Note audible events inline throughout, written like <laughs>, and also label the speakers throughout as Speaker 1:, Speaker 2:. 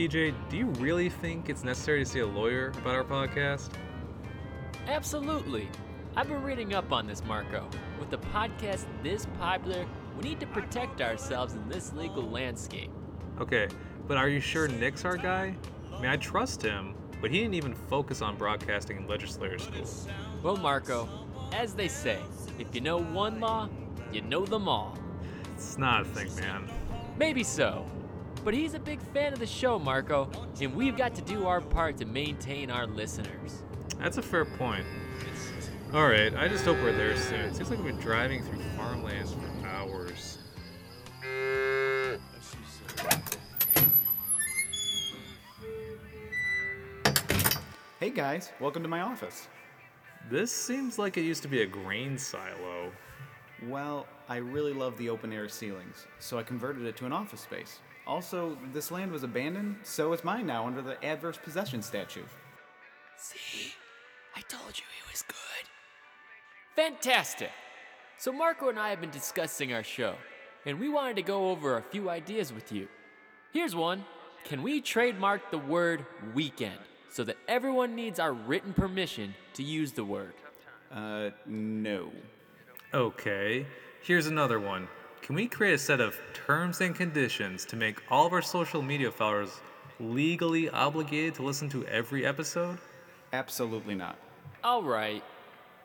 Speaker 1: PJ, do you really think it's necessary to see a lawyer about our podcast?
Speaker 2: Absolutely. I've been reading up on this, Marco. With the podcast this popular, we need to protect ourselves in this legal landscape.
Speaker 1: Okay, but are you sure Nick's our guy? I mean, I trust him, but he didn't even focus on broadcasting in legislator school.
Speaker 2: Well, Marco, as they say, if you know one law, you know them all.
Speaker 1: It's not a thing, man.
Speaker 2: Maybe so. But he's a big fan of the show, Marco, and we've got to do our part to maintain our listeners.
Speaker 1: That's a fair point. Alright, I just hope we're there soon. It seems like we've been driving through farmlands for hours.
Speaker 3: Hey guys, welcome to my office.
Speaker 1: This seems like it used to be a grain silo.
Speaker 3: Well, I really love the open air ceilings, so I converted it to an office space. Also, this land was abandoned, so it's mine now under the adverse possession statute.
Speaker 2: See? I told you he was good. Fantastic! So, Marco and I have been discussing our show, and we wanted to go over a few ideas with you. Here's one Can we trademark the word weekend so that everyone needs our written permission to use the word?
Speaker 3: Uh, no.
Speaker 1: Okay, here's another one. Can we create a set of terms and conditions to make all of our social media followers legally obligated to listen to every episode?
Speaker 3: Absolutely not.
Speaker 2: All right,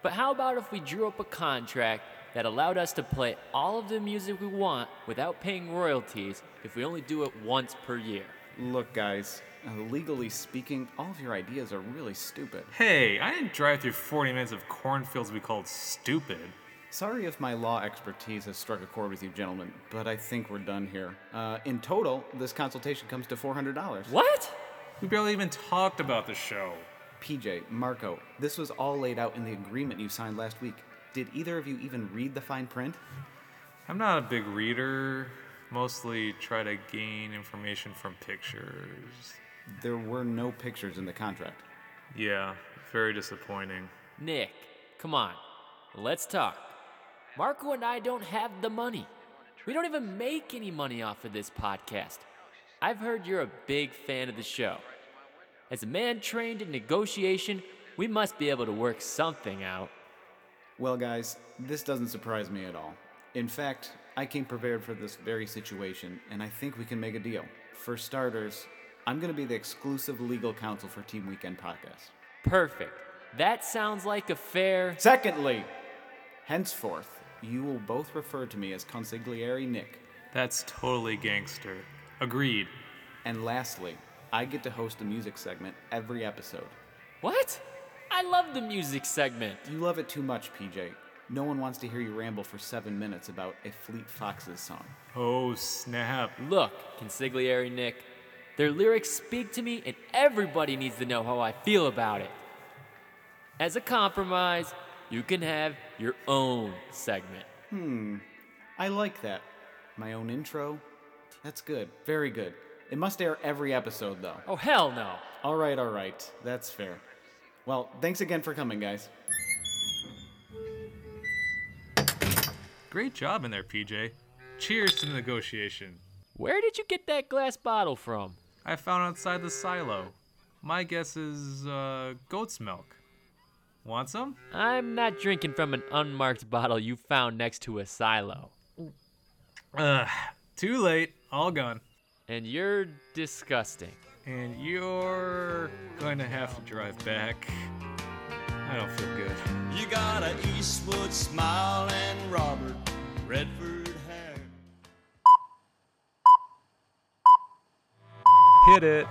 Speaker 2: but how about if we drew up a contract that allowed us to play all of the music we want without paying royalties if we only do it once per year?
Speaker 3: Look, guys, uh, legally speaking, all of your ideas are really stupid.
Speaker 1: Hey, I didn't drive through 40 minutes of cornfields we called stupid.
Speaker 3: Sorry if my law expertise has struck a chord with you, gentlemen, but I think we're done here. Uh, in total, this consultation comes to $400.
Speaker 2: What?
Speaker 1: We barely even talked about the show.
Speaker 3: PJ, Marco, this was all laid out in the agreement you signed last week. Did either of you even read the fine print?
Speaker 1: I'm not a big reader, mostly try to gain information from pictures.
Speaker 3: There were no pictures in the contract.
Speaker 1: Yeah, very disappointing.
Speaker 2: Nick, come on, let's talk. Marco and I don't have the money. We don't even make any money off of this podcast. I've heard you're a big fan of the show. As a man trained in negotiation, we must be able to work something out.
Speaker 3: Well, guys, this doesn't surprise me at all. In fact, I came prepared for this very situation, and I think we can make a deal. For starters, I'm going to be the exclusive legal counsel for Team Weekend Podcast.
Speaker 2: Perfect. That sounds like a fair.
Speaker 3: Secondly, henceforth, you will both refer to me as Consigliere Nick.
Speaker 1: That's totally gangster. Agreed.
Speaker 3: And lastly, I get to host a music segment every episode.
Speaker 2: What? I love the music segment.
Speaker 3: You love it too much, PJ. No one wants to hear you ramble for seven minutes about a Fleet Foxes song.
Speaker 1: Oh, snap.
Speaker 2: Look, Consigliere Nick, their lyrics speak to me, and everybody needs to know how I feel about it. As a compromise, you can have your own segment.
Speaker 3: Hmm, I like that. My own intro? That's good. Very good. It must air every episode, though.
Speaker 2: Oh, hell no.
Speaker 3: All right, all right. That's fair. Well, thanks again for coming, guys.
Speaker 1: Great job in there, PJ. Cheers to the negotiation.
Speaker 2: Where did you get that glass bottle from?
Speaker 1: I found outside the silo. My guess is uh, goat's milk. Want some?
Speaker 2: I'm not drinking from an unmarked bottle you found next to a silo.
Speaker 1: Ugh, too late. All gone.
Speaker 2: And you're disgusting.
Speaker 1: And you're going to have to drive back. I don't feel good.
Speaker 4: You got a Eastwood smile and Robert Redford hair.
Speaker 1: Hit it.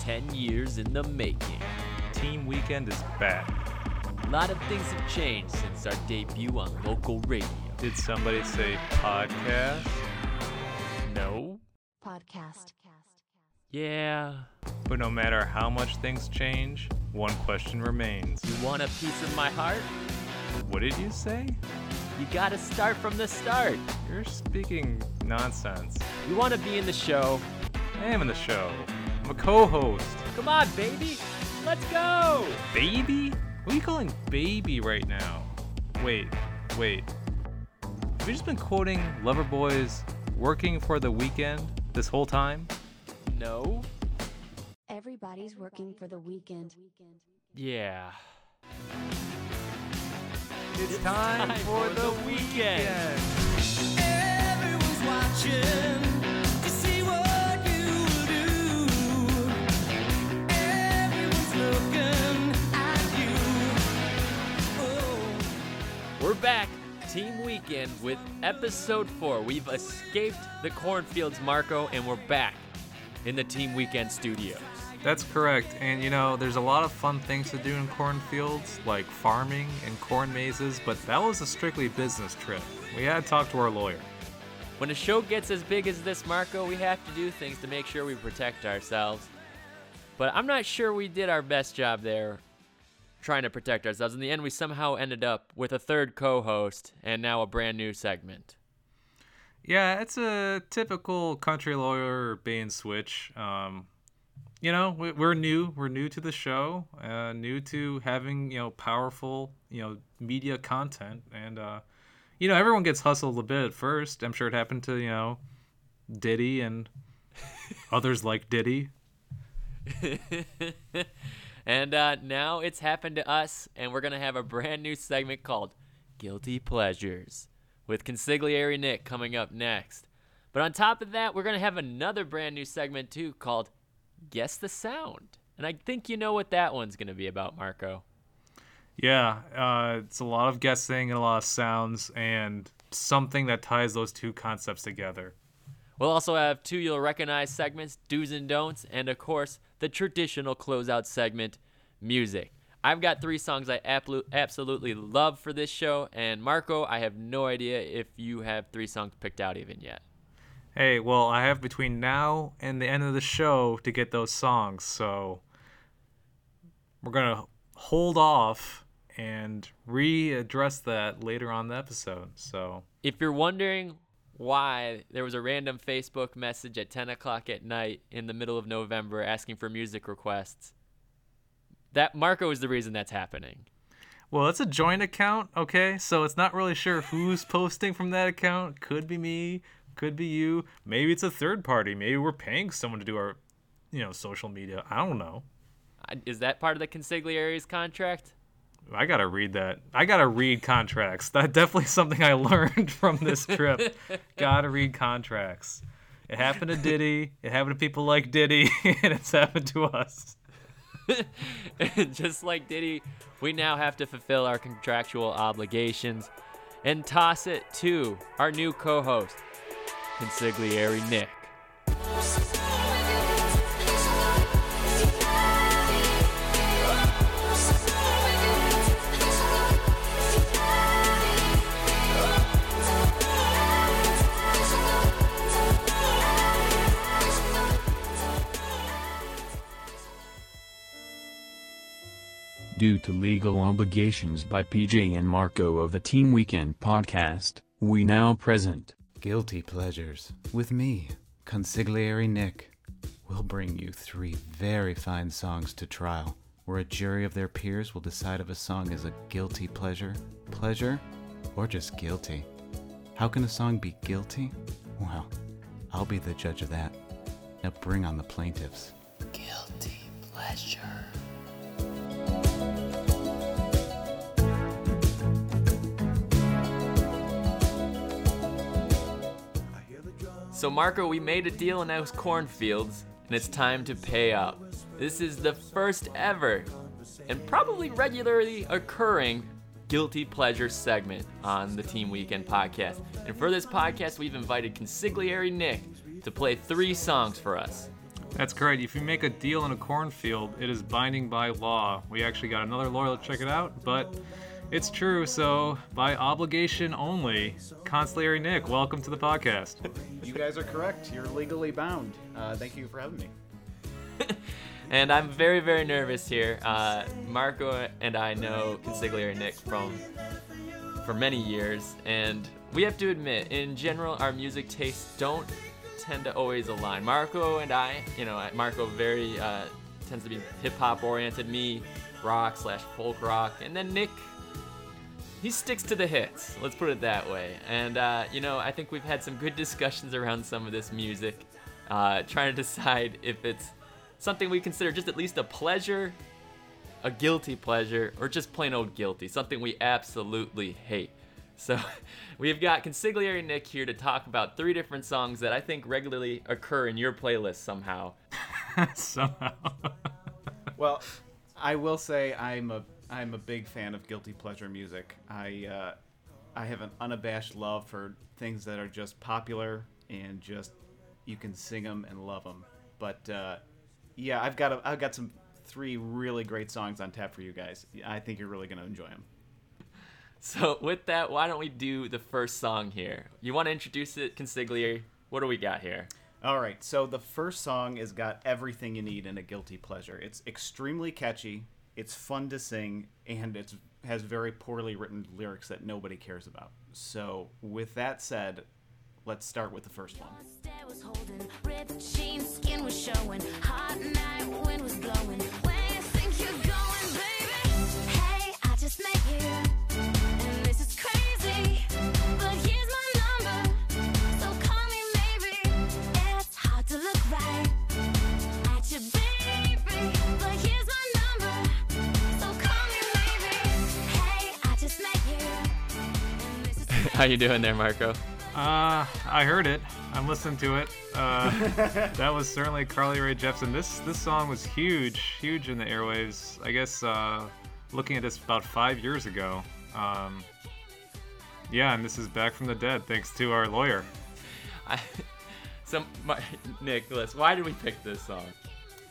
Speaker 2: Ten years in the making.
Speaker 1: Team Weekend is back.
Speaker 2: A lot of things have changed since our debut on local radio.
Speaker 1: Did somebody say podcast?
Speaker 2: No?
Speaker 5: Podcast.
Speaker 2: Yeah.
Speaker 1: But no matter how much things change, one question remains.
Speaker 2: You want a piece of my heart?
Speaker 1: What did you say?
Speaker 2: You gotta start from the start.
Speaker 1: You're speaking nonsense.
Speaker 2: You wanna be in the show?
Speaker 1: I am in the show. I'm a co-host.
Speaker 2: Come on, baby. Let's go.
Speaker 1: Baby? Who are you calling baby right now? Wait, wait. Have you just been quoting Loverboy's working for the weekend this whole time?
Speaker 2: No?
Speaker 5: Everybody's working for the weekend.
Speaker 2: Yeah.
Speaker 1: It's time,
Speaker 2: time for the weekend.
Speaker 4: Everyone's watching Oh.
Speaker 2: We're back, Team Weekend, with episode four. We've escaped the cornfields, Marco, and we're back in the Team Weekend studios.
Speaker 1: That's correct. And you know, there's a lot of fun things to do in cornfields, like farming and corn mazes, but that was a strictly business trip. We had to talk to our lawyer.
Speaker 2: When a show gets as big as this, Marco, we have to do things to make sure we protect ourselves. But I'm not sure we did our best job there trying to protect ourselves. In the end, we somehow ended up with a third co host and now a brand new segment.
Speaker 1: Yeah, it's a typical country lawyer and switch. Um, you know, we- we're new. We're new to the show, uh, new to having you know powerful you know media content, and uh, you know everyone gets hustled a bit at first. I'm sure it happened to you know Diddy and <laughs> others like Diddy. <laughs>
Speaker 2: and uh, now it's happened to us, and we're going to have a brand new segment called Guilty Pleasures with Consigliere Nick coming up next. But on top of that, we're going to have another brand new segment too called Guess the Sound. And I think you know what that one's going to be about, Marco.
Speaker 1: Yeah, uh, it's a lot of guessing and a lot of sounds, and something that ties those two concepts together.
Speaker 2: We'll also have two you'll recognize segments, do's and don'ts, and of course, the traditional closeout segment, music. I've got three songs I absolutely love for this show, and Marco, I have no idea if you have three songs picked out even yet.
Speaker 1: Hey, well, I have between now and the end of the show to get those songs, so we're gonna hold off and readdress that later on the episode. So
Speaker 2: If you're wondering why there was a random Facebook message at 10 o'clock at night in the middle of November asking for music requests, that Marco is the reason that's happening.
Speaker 1: Well, it's a joint account, okay? So it's not really sure who's posting from that account. Could be me, could be you. Maybe it's a third party. Maybe we're paying someone to do our, you know, social media. I don't know.
Speaker 2: Is that part of the consigliere's contract?
Speaker 1: I gotta read that. I gotta read contracts. That definitely <laughs> something I learned <laughs> from this trip. gotta read contracts. It happened to Diddy. It happened to people like Diddy, <laughs> and it's happened to us.
Speaker 2: Just like Diddy, we now have to fulfill our contractual obligations and toss it to our new co host, Consigliere Nick.
Speaker 6: Due to legal obligations by PJ and Marco of the Team Weekend podcast, we now present.
Speaker 3: Guilty Pleasures with me, Consigliere Nick. We'll bring you three very fine songs to trial, where a jury of their peers will decide if a song is a guilty pleasure, pleasure, or just guilty. How can a song be guilty? Well, I'll be the judge of that. Now bring on the plaintiffs.
Speaker 2: Guilty pleasure. So, Marco, we made a deal in those cornfields, and it's time to pay up. This is the first ever and probably regularly occurring guilty pleasure segment on the Team Weekend podcast. And for this podcast, we've invited consigliere Nick to play three songs for us.
Speaker 1: That's correct. If you make a deal in a cornfield, it is binding by law. We actually got another lawyer to check it out, but it's true. So, by obligation only, Consigliere Nick, welcome to the podcast. <laughs>
Speaker 3: You guys are correct. You're legally bound. Uh, thank you for having me. <laughs>
Speaker 2: And I'm very, very nervous here. Uh, Marco and I know Consigliere Nick from for many years, and we have to admit, in general, our music tastes don't tend to always align. Marco and I, you know, Marco very uh, tends to be hip hop oriented. Me, rock slash folk rock, and then Nick. He sticks to the hits. Let's put it that way. And uh, you know, I think we've had some good discussions around some of this music. uh, trying to decide if it's something we consider just at least a pleasure, a guilty pleasure, or just plain old guilty, something we absolutely hate. So <laughs> we've got Consigliere Nick here to talk about three different songs that I think regularly occur in your playlist somehow. <laughs>
Speaker 1: Somehow. <laughs>
Speaker 3: Well, I will say I'm a I'm a big fan of guilty pleasure music. I uh, I have an unabashed love for things that are just popular and just you can sing them and love them. But uh, yeah, I've got a, I've got some three really great songs on tap for you guys. I think you're really gonna enjoy them. <laughs>
Speaker 2: So with that, why don't we do the first song here? You want to introduce it, Consigliere? What do we got here?
Speaker 3: All right, so the first song has got everything you need in a guilty pleasure. It's extremely catchy, it's fun to sing, and it has very poorly written lyrics that nobody cares about. So, with that said, let's start with the first one.
Speaker 7: Holding, jeans, skin was showing. Hot night, wind was blowing.
Speaker 2: How you doing there, Marco?
Speaker 1: Uh, I heard it. I'm listening to it. Uh, <laughs> that was certainly Carly Rae Jepsen. This this song was huge, huge in the airwaves. I guess uh, looking at this about five years ago. Um, yeah, and this is back from the dead thanks to our lawyer.
Speaker 2: I, so, my, Nicholas, why did we pick this song?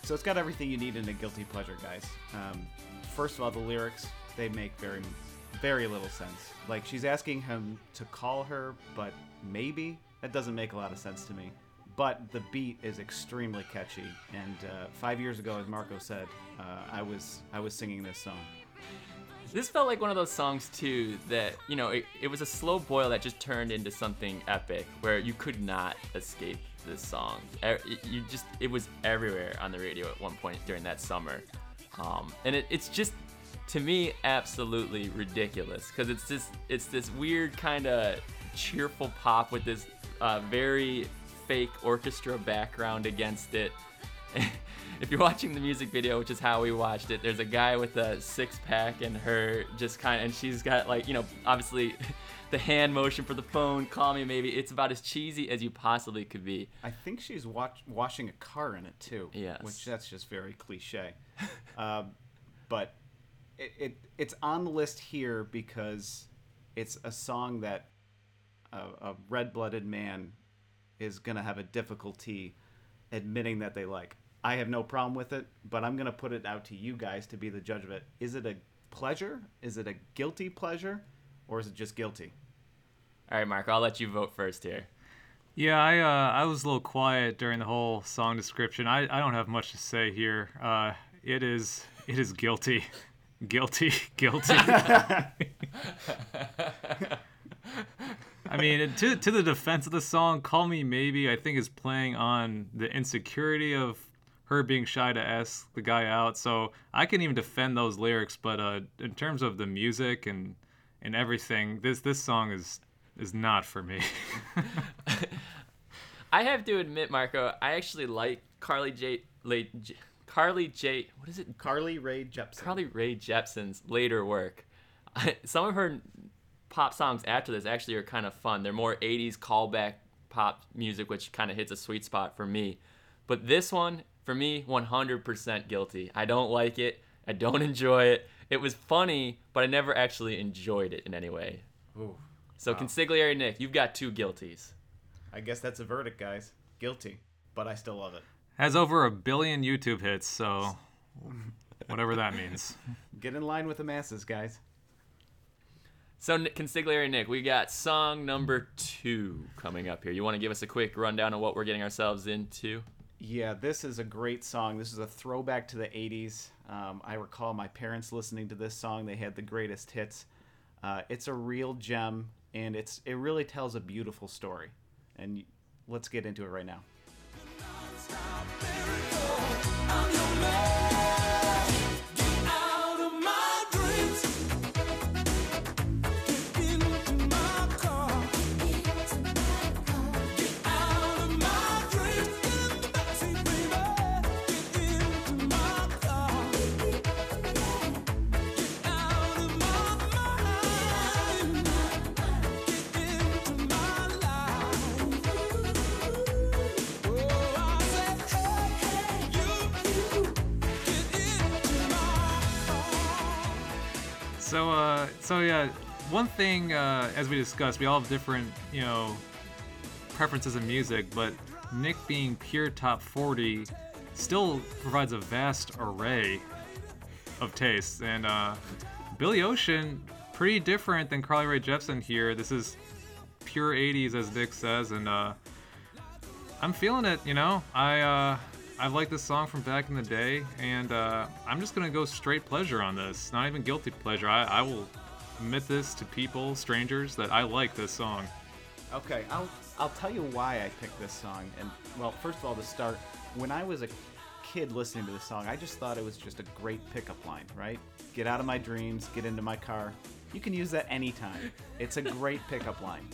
Speaker 3: So, it's got everything you need in a guilty pleasure, guys. Um, first of all, the lyrics, they make very, very little sense. Like, she's asking him to call her, but maybe? That doesn't make a lot of sense to me. But the beat is extremely catchy, and uh, five years ago, as Marco said, uh, I was I was singing this song.
Speaker 2: This felt like one of those songs too that you know it, it was a slow boil that just turned into something epic where you could not escape this song. You just it was everywhere on the radio at one point during that summer, um, and it, it's just to me absolutely ridiculous because it's this it's this weird kind of cheerful pop with this uh, very fake orchestra background against it. <laughs> if you're watching the music video, which is how we watched it, there's a guy with a six pack and her just kind of, and she's got like, you know, obviously <laughs> the hand motion for the phone, call me maybe. It's about as cheesy as you possibly could be.
Speaker 3: I think she's watch- washing a car in it too.
Speaker 2: Yes.
Speaker 3: Which that's just very cliche. um, <laughs> but it, it it's on the list here because it's a song that a, a red-blooded man is gonna have a difficulty admitting that they like. I have no problem with it, but I'm gonna put it out to you guys to be the judge of it. Is it a pleasure? Is it a guilty pleasure? Or is it just guilty?
Speaker 2: All right, Mark, I'll let you vote first here.
Speaker 1: Yeah, I uh, I was a little quiet during the whole song description. I, I don't have much to say here. Uh, it is it is guilty, <laughs> guilty, <laughs> guilty. I mean, to to the defense of the song, "Call Me Maybe," I think is playing on the insecurity of her being shy to ask the guy out. So I can even defend those lyrics, but uh, in terms of the music and and everything, this this song is is not for me. <laughs>
Speaker 2: I have to admit, Marco, I actually like Carly J. J Carly J. What is it?
Speaker 3: Carly Rae Jepsen.
Speaker 2: Carly Rae Jepsen's later work. Some of her pop songs after this actually are kind of fun. They're more 80s callback pop music, which kind of hits a sweet spot for me. But this one, for me, 100% guilty. I don't like it. I don't <laughs> enjoy it. It was funny, but I never actually enjoyed it in any way.
Speaker 3: Ooh.
Speaker 2: So, Consigliere Nick, you've got two guilties.
Speaker 3: I guess that's a verdict, guys. Guilty, but I still love it.
Speaker 1: Has over a billion YouTube hits, so whatever that means. <laughs>
Speaker 3: Get in line with the masses, guys.
Speaker 2: So, Nick- Consigliere Nick, we got song number two coming up here. You want to give us a quick rundown of what we're getting ourselves into?
Speaker 3: Yeah, this is a great song. This is a throwback to the 80s. Um, I recall my parents listening to this song. They had the greatest hits. Uh, it's a real gem, and it's it really tells a beautiful story. And let's get into it right now.
Speaker 7: It's
Speaker 1: So, uh, so yeah, one thing uh, as we discussed, we all have different, you know, preferences in music, but Nick being pure top 40 still provides a vast array of tastes. And uh, Billy Ocean, pretty different than Carly Rae Jepsen here. This is pure 80s, as Nick says, and uh, I'm feeling it. You know, I I've liked this song from back in the day, and uh, I'm just gonna go straight pleasure on this. Not even guilty pleasure. I, I will admit this to people, strangers, that I like this song.
Speaker 3: Okay, I'll I'll tell you why I picked this song. And well, first of all, to start, when I was a kid listening to this song, I just thought it was just a great pickup line, right? Get out of my dreams, get into my car. You can use that anytime. It's a great pickup line.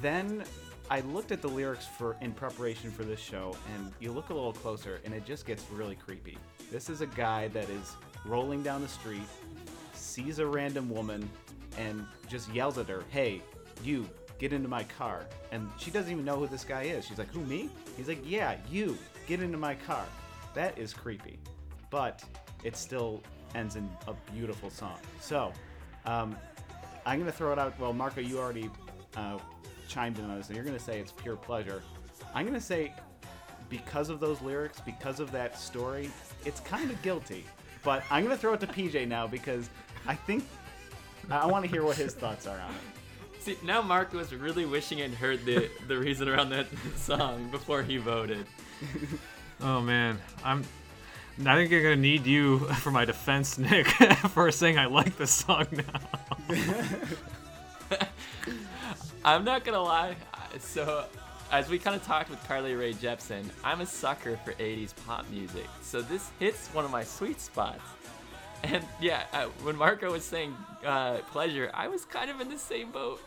Speaker 3: Then I looked at the lyrics for in preparation for this show, and you look a little closer, and it just gets really creepy. This is a guy that is rolling down the street, sees a random woman, and just yells at her, "Hey, you, get into my car!" And she doesn't even know who this guy is. She's like, "Who me?" He's like, "Yeah, you, get into my car." That is creepy, but it still ends in a beautiful song. So, um, I'm gonna throw it out. Well, Marco, you already uh, chimed in on this, and you're gonna say it's pure pleasure. I'm gonna say because of those lyrics, because of that story, it's kind of guilty. But I'm gonna throw it to PJ now because I think I, I want to hear what his thoughts are on it.
Speaker 2: See, now Mark was really wishing he'd heard the, the reason around that <laughs> song before he voted. <laughs>
Speaker 1: Oh man, I'm. I think I'm gonna need you <laughs> for my defense, Nick, for saying I like this song now.
Speaker 2: I'm not gonna lie. So, as we kind of talked with Carly Rae Jepsen, I'm a sucker for 80s pop music. So this hits one of my sweet spots. And yeah, uh, when Marco was saying uh, pleasure, I was kind of in the same boat.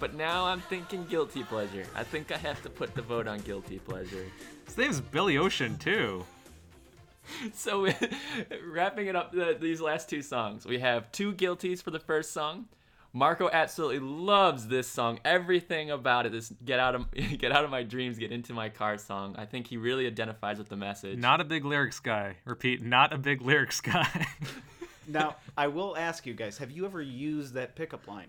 Speaker 2: But now I'm thinking guilty pleasure. I think I have to put the vote on guilty pleasure.
Speaker 1: His name's Billy Ocean too. <laughs>
Speaker 2: So, <laughs> wrapping it up, the, these last two songs, we have two guilties for the first song. Marco absolutely loves this song. Everything about it, this "Get out of <laughs> Get out of my dreams, get into my car" song. I think he really identifies with the message.
Speaker 1: Not a big lyrics guy. Repeat, not a big lyrics guy. <laughs>
Speaker 3: Now, I will ask you guys: Have you ever used that pickup line?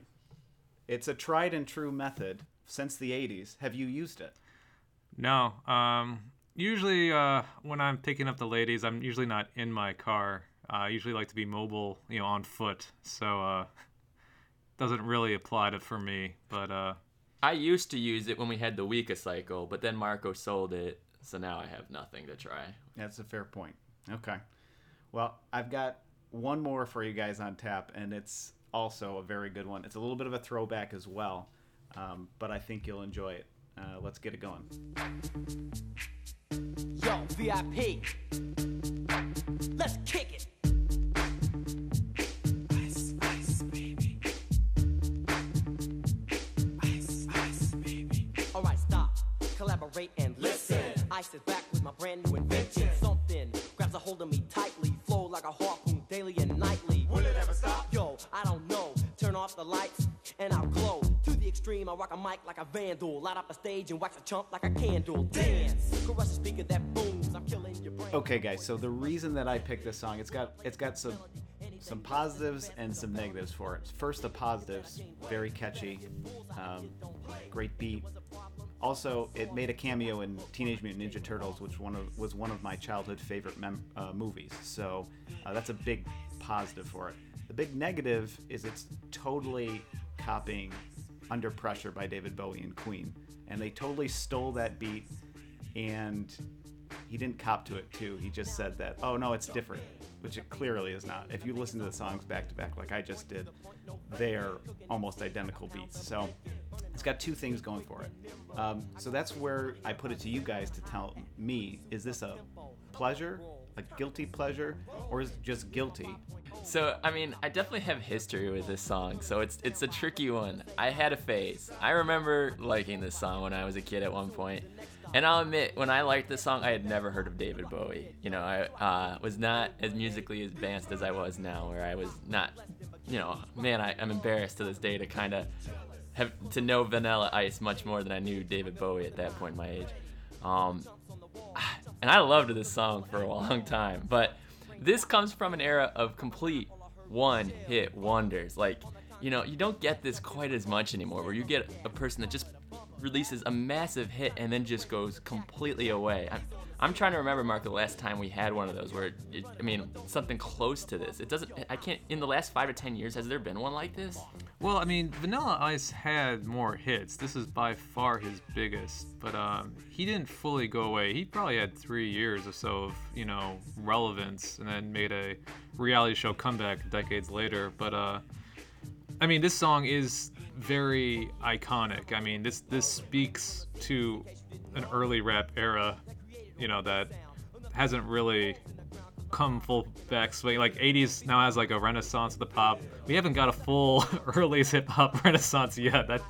Speaker 3: It's a tried and true method since the '80s. Have you used it?
Speaker 1: no. Um. Usually, uh, when I'm picking up the ladies, I'm usually not in my car. Uh, I usually like to be mobile, you know, on foot. So, uh, doesn't really apply to for me. But uh,
Speaker 2: I used to use it when we had the Weka cycle, but then Marco sold it, so now I have nothing to try.
Speaker 3: That's a fair point. Okay. Well, I've got one more for you guys on tap, and it's also a very good one. It's a little bit of a throwback as well, um, but I think you'll enjoy it. Uh, let's get it going.
Speaker 8: Yo, VIP. My brand new invention. Something grabs a hold of me tightly, flow like a harpoon daily and nightly. Will it ever stop? Yo, I don't know. Turn off the lights and I'll glow. To the extreme, I rock a mic like a vandal. Light up a stage and wax a chump like a candle. Dance, caress a speaker that booms. I'm killing your brain.
Speaker 3: Okay, guys. So the reason that I picked this song, it's got it's got some some positives and some negatives for it. First, the positives, very catchy, um, great beat. Also, it made a cameo in Teenage Mutant Ninja Turtles, which one of, was one of my childhood favorite mem- uh, movies. So uh, that's a big positive for it. The big negative is it's totally copying "Under Pressure" by David Bowie and Queen, and they totally stole that beat and he didn't cop to it too. He just said that, oh no, it's different, which it clearly is not. If you listen to the songs back to back like I just did, they're almost identical beats. So it's got two things going for it. Um, so that's where I put it to you guys to tell me: is this a pleasure, a guilty pleasure, or is it just guilty?
Speaker 2: So I mean, I definitely have history with this song, so it's it's a tricky one. I had a phase. I remember liking this song when I was a kid at one point, and I'll admit, when I liked this song, I had never heard of David Bowie. You know, I uh, was not as musically advanced as I was now, where I was not, you know, man, I, I'm embarrassed to this day to kind of have to know Vanilla Ice much more than I knew David Bowie at that point in my age. Um, and I loved this song for a long time, but this comes from an era of complete one hit wonders. Like, you know, you don't get this quite as much anymore, where you get a person that just releases a massive hit and then just goes completely away. I'm, I'm trying to remember, Mark, the last time we had one of those where, it, I mean, something close to this. It doesn't, I can't, in the last five or ten years, has there been one like this?
Speaker 1: Well, I mean, Vanilla Ice had more hits. This is by far his biggest, but um, he didn't fully go away. He probably had three years or so of, you know, relevance, and then made a reality show comeback decades later. But uh, I mean, this song is very iconic. I mean, this this speaks to an early rap era, you know, that hasn't really come full back swing. Like 80s now has like a renaissance of the pop. We haven't got a full <laughs> early hip hop <laughs> renaissance yet. That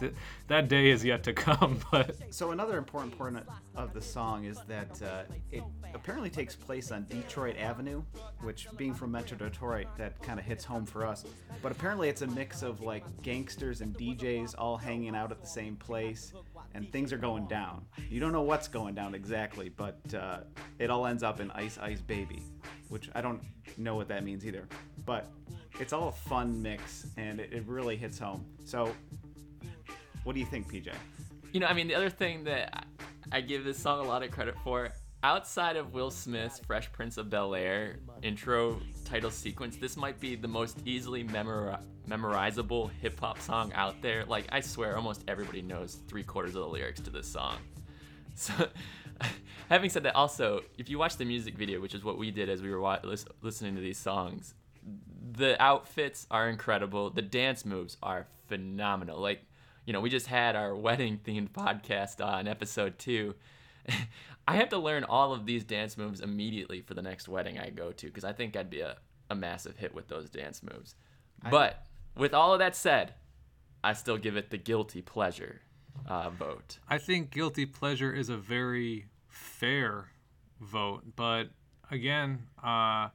Speaker 1: that day is yet to come. <laughs> But
Speaker 3: So another important part of the song is that uh, it apparently takes place on Detroit Avenue, which, being from Metro Detroit, that kind of hits home for us. But apparently, it's a mix of like gangsters and DJs all hanging out at the same place, and things are going down. You don't know what's going down exactly, but uh, it all ends up in Ice Ice Baby, which I don't know what that means either. But it's all a fun mix, and it, it really hits home. So, what do you think, PJ?
Speaker 2: You know, I mean, the other thing that I give this song a lot of credit for, outside of Will Smith's Fresh Prince of Bel Air intro title sequence, this might be the most easily memori- memorizable hip hop song out there. Like, I swear, almost everybody knows three quarters of the lyrics to this song. <laughs> So, <laughs> having said that, also, if you watch the music video, which is what we did as we were wa- lis- listening to these songs, the outfits are incredible. The dance moves are phenomenal. Like, you know, we just had our wedding themed podcast on episode two. <laughs> I have to learn all of these dance moves immediately for the next wedding I go to because I think I'd be a, a massive hit with those dance moves. But with all of that said, I still give it the guilty pleasure uh, vote.
Speaker 1: I think guilty pleasure is a very fair vote. But again, uh,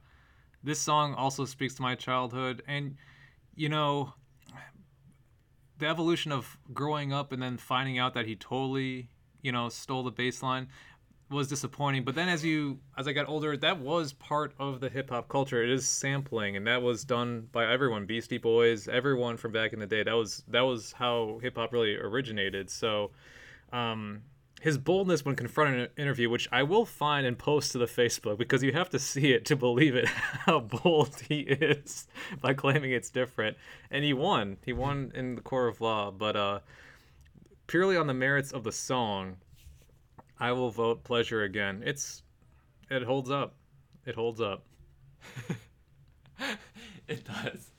Speaker 1: this song also speaks to my childhood, and you know, the evolution of growing up and then finding out that he totally, you know, stole the bass line was disappointing. But then as you as I got older, that was part of the hip hop culture. It is sampling and that was done by everyone, Beastie Boys, everyone from back in the day. That was that was how hip hop really originated. So um his boldness when confronting an interview, which I will find and post to the Facebook because you have to see it to believe it, <laughs> how bold he is <laughs> by claiming it's different. And he won. He won in the court of law. But uh, purely on the merits of the song, I will vote pleasure again. It's it holds up. It holds up. <laughs>
Speaker 2: It does.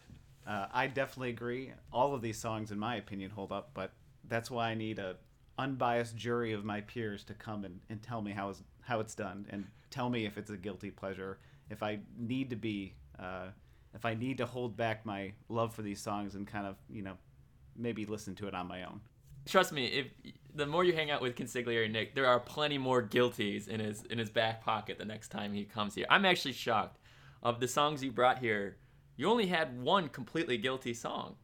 Speaker 3: Uh, I definitely agree. All of these songs, in my opinion, hold up, but that's why I need a unbiased jury of my peers to come and, and tell me how it's, how it's done and tell me if it's a guilty pleasure. If I need to be, uh, if I need to hold back my love for these songs and kind of, you know, maybe listen to it on my own.
Speaker 2: Trust me, if the more you hang out with Consigliere Nick, there are plenty more guilties in his in his back pocket the next time he comes here. I'm actually shocked. Of the songs you brought here, you only had one completely guilty song.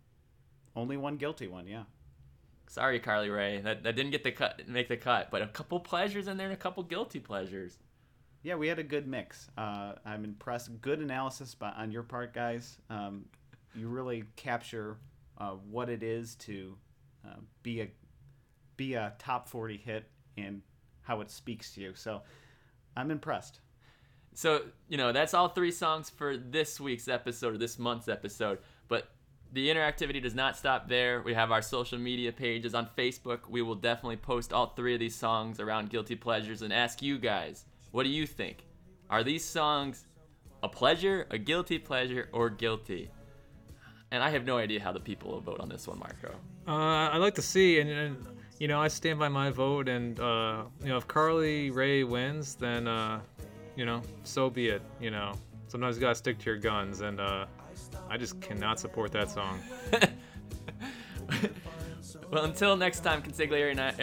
Speaker 3: Only one guilty one, yeah.
Speaker 2: Sorry, Carly Rae, that, that didn't get the cut, make the cut. But a couple pleasures in there and a couple guilty pleasures.
Speaker 3: Yeah, we had a good mix. Uh, I'm impressed. Good analysis by, on your part, guys. Um, you really capture uh, what it is to uh, be a be a top 40 hit and how it speaks to you. So I'm impressed.
Speaker 2: So, you know, that's all three songs for this week's episode or this month's episode. But the interactivity does not stop there. We have our social media pages on Facebook. We will definitely post all three of these songs around Guilty Pleasures and ask you guys, what do you think? Are these songs a pleasure, a guilty pleasure, or guilty? And I have no idea how the people will vote on this one, Marco.
Speaker 1: Uh, I'd like to see, and, and you know, I stand by my vote. And uh, you know, if Carly Rae wins, then uh, you know, so be it. You know, sometimes you gotta stick to your guns, and uh, I just cannot support that song. <laughs>
Speaker 2: Well, until next time, Consigliere and <laughs> I,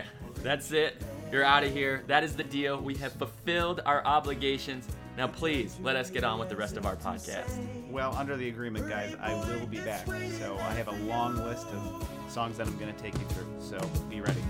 Speaker 2: that's it. You're out of here. That is the deal. We have fulfilled our obligations. Now, please let us get on with the rest of our podcast.
Speaker 3: Well, under the agreement, guys, I will be back. So I have a long list of songs that I'm going to take you through. So be ready.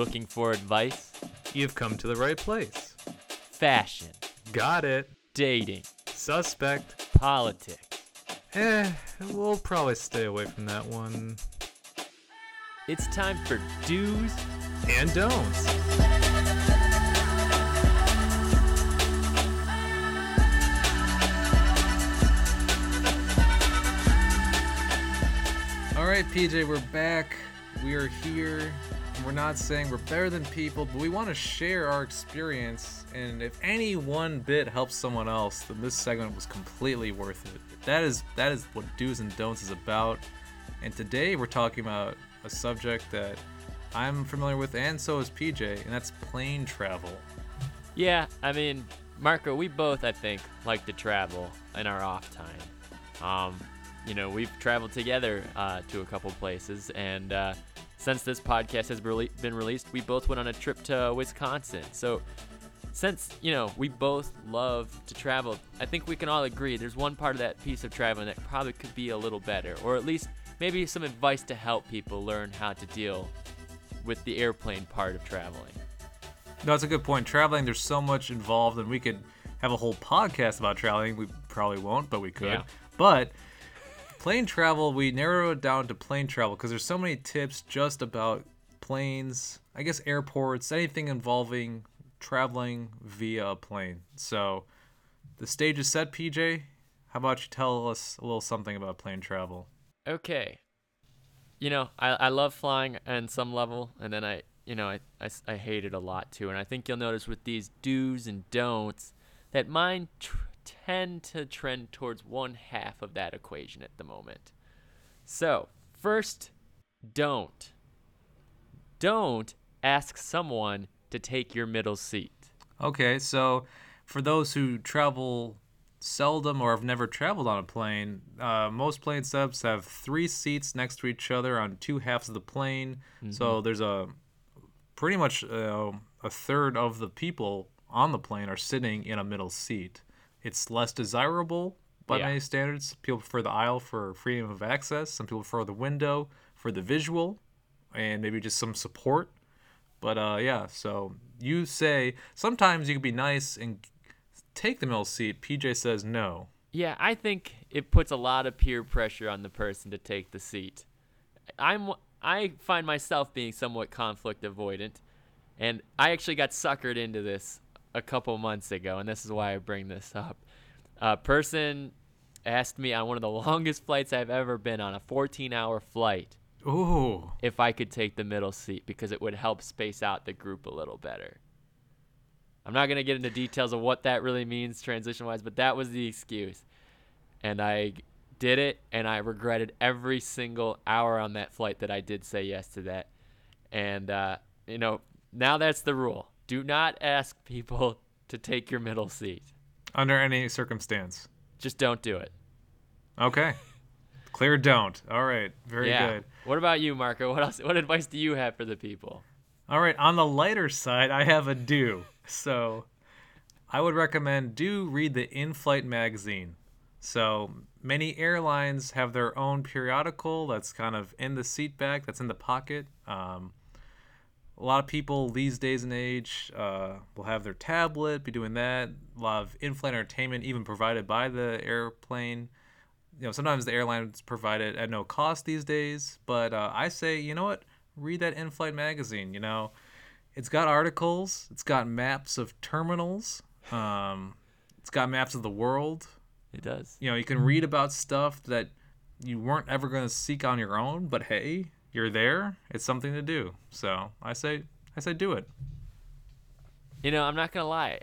Speaker 2: Looking for advice?
Speaker 1: You've come to the right place.
Speaker 2: Fashion,
Speaker 1: Got it.
Speaker 2: dating,
Speaker 1: Suspect.
Speaker 2: politics.
Speaker 1: Eh, we'll probably stay away from that one.
Speaker 2: It's time for do's.
Speaker 1: And don'ts. All right, PJ, we're back. We are here. And We're not saying we're better than people, but we want to share our experience. And if any one bit helps someone else, then this segment was completely worth it. That is that is what do's and don'ts is about. And today we're talking about a subject that I'm familiar with, and so is PJ, and that's plane travel.
Speaker 2: Yeah, I mean, Marco, we both, I think, like to travel in our off time. Um, you know, we've traveled together uh, to a couple places, and uh, since this podcast has been released, we both went on a trip to Wisconsin. So, since you know we both love to travel, I think we can all agree there's one part of that piece of traveling that probably could be a little better, or at least maybe some advice to help people learn how to deal with the airplane part of traveling.
Speaker 1: No, that's a good point. Traveling, there's so much involved, and we could have a whole podcast about traveling. We probably won't, but we could.
Speaker 2: Yeah.
Speaker 1: But plane travel, we narrow it down to plane travel because there's so many tips just about planes, I guess airports, anything involving traveling via a plane. So the stage is set, PJ. How about you tell us a little something about plane travel?
Speaker 2: okay you know I, I love flying on some level and then i you know I I hate it a lot too and i think you'll notice with these do's and don'ts that mine tend to trend towards one half of that equation at the moment so first don't don't ask someone to take your middle seat
Speaker 1: Okay, so for those who travel seldom or have never traveled on a plane, uh, most plane setups have three seats next to each other on two halves of the plane. So there's a pretty much uh, a third of the people on the plane are sitting in a middle seat. It's less desirable by
Speaker 2: Yeah.
Speaker 1: many standards. People prefer the aisle for freedom of access. Some people prefer the window for the visual and maybe just some support. But uh, yeah, so you say sometimes you can be nice and take the middle seat. PJ says no.
Speaker 2: Yeah, I think it puts a lot of peer pressure on the person to take the seat. I'm I find myself being somewhat conflict avoidant, and I actually got suckered into this a couple months ago, and this is why I bring this up. A person asked me on one of the <laughs> longest flights I've ever been on, a 14-hour flight,
Speaker 1: Ooh,
Speaker 2: if I could take the middle seat because it would help space out the group a little better. I'm not going to get into details of what that really means transition wise, but that was the excuse. And I did it, and I regretted every single hour on that flight that I did say yes to that. And, uh, you know, now that's the rule. Do not ask people <laughs> to take your middle seat.
Speaker 1: under any circumstance.
Speaker 2: Just don't do it.
Speaker 1: Okay, <laughs> clear. Don't. All right, very
Speaker 2: yeah.
Speaker 1: good.
Speaker 2: What about you, Marco? What else? What advice do you have for the people?
Speaker 1: All right, on the lighter side, I have a do. So I would recommend do read the in flight magazine. So many airlines have their own periodical that's kind of in the seat back, that's in the pocket. Um, a lot of people these days and age uh, will have their tablet, be doing that. A lot of in flight entertainment, even provided by the airplane. You know, sometimes the airlines provide it at no cost these days, but uh, I say, you know what? Read that in flight magazine. You know, it's got articles, it's got maps of terminals, um, it's got maps of the world.
Speaker 2: It does.
Speaker 1: You know, you can read about stuff that you weren't ever going to seek on your own, but hey, you're there. It's something to do. So I say, I say, do it.
Speaker 2: You know, I'm not gonna lie.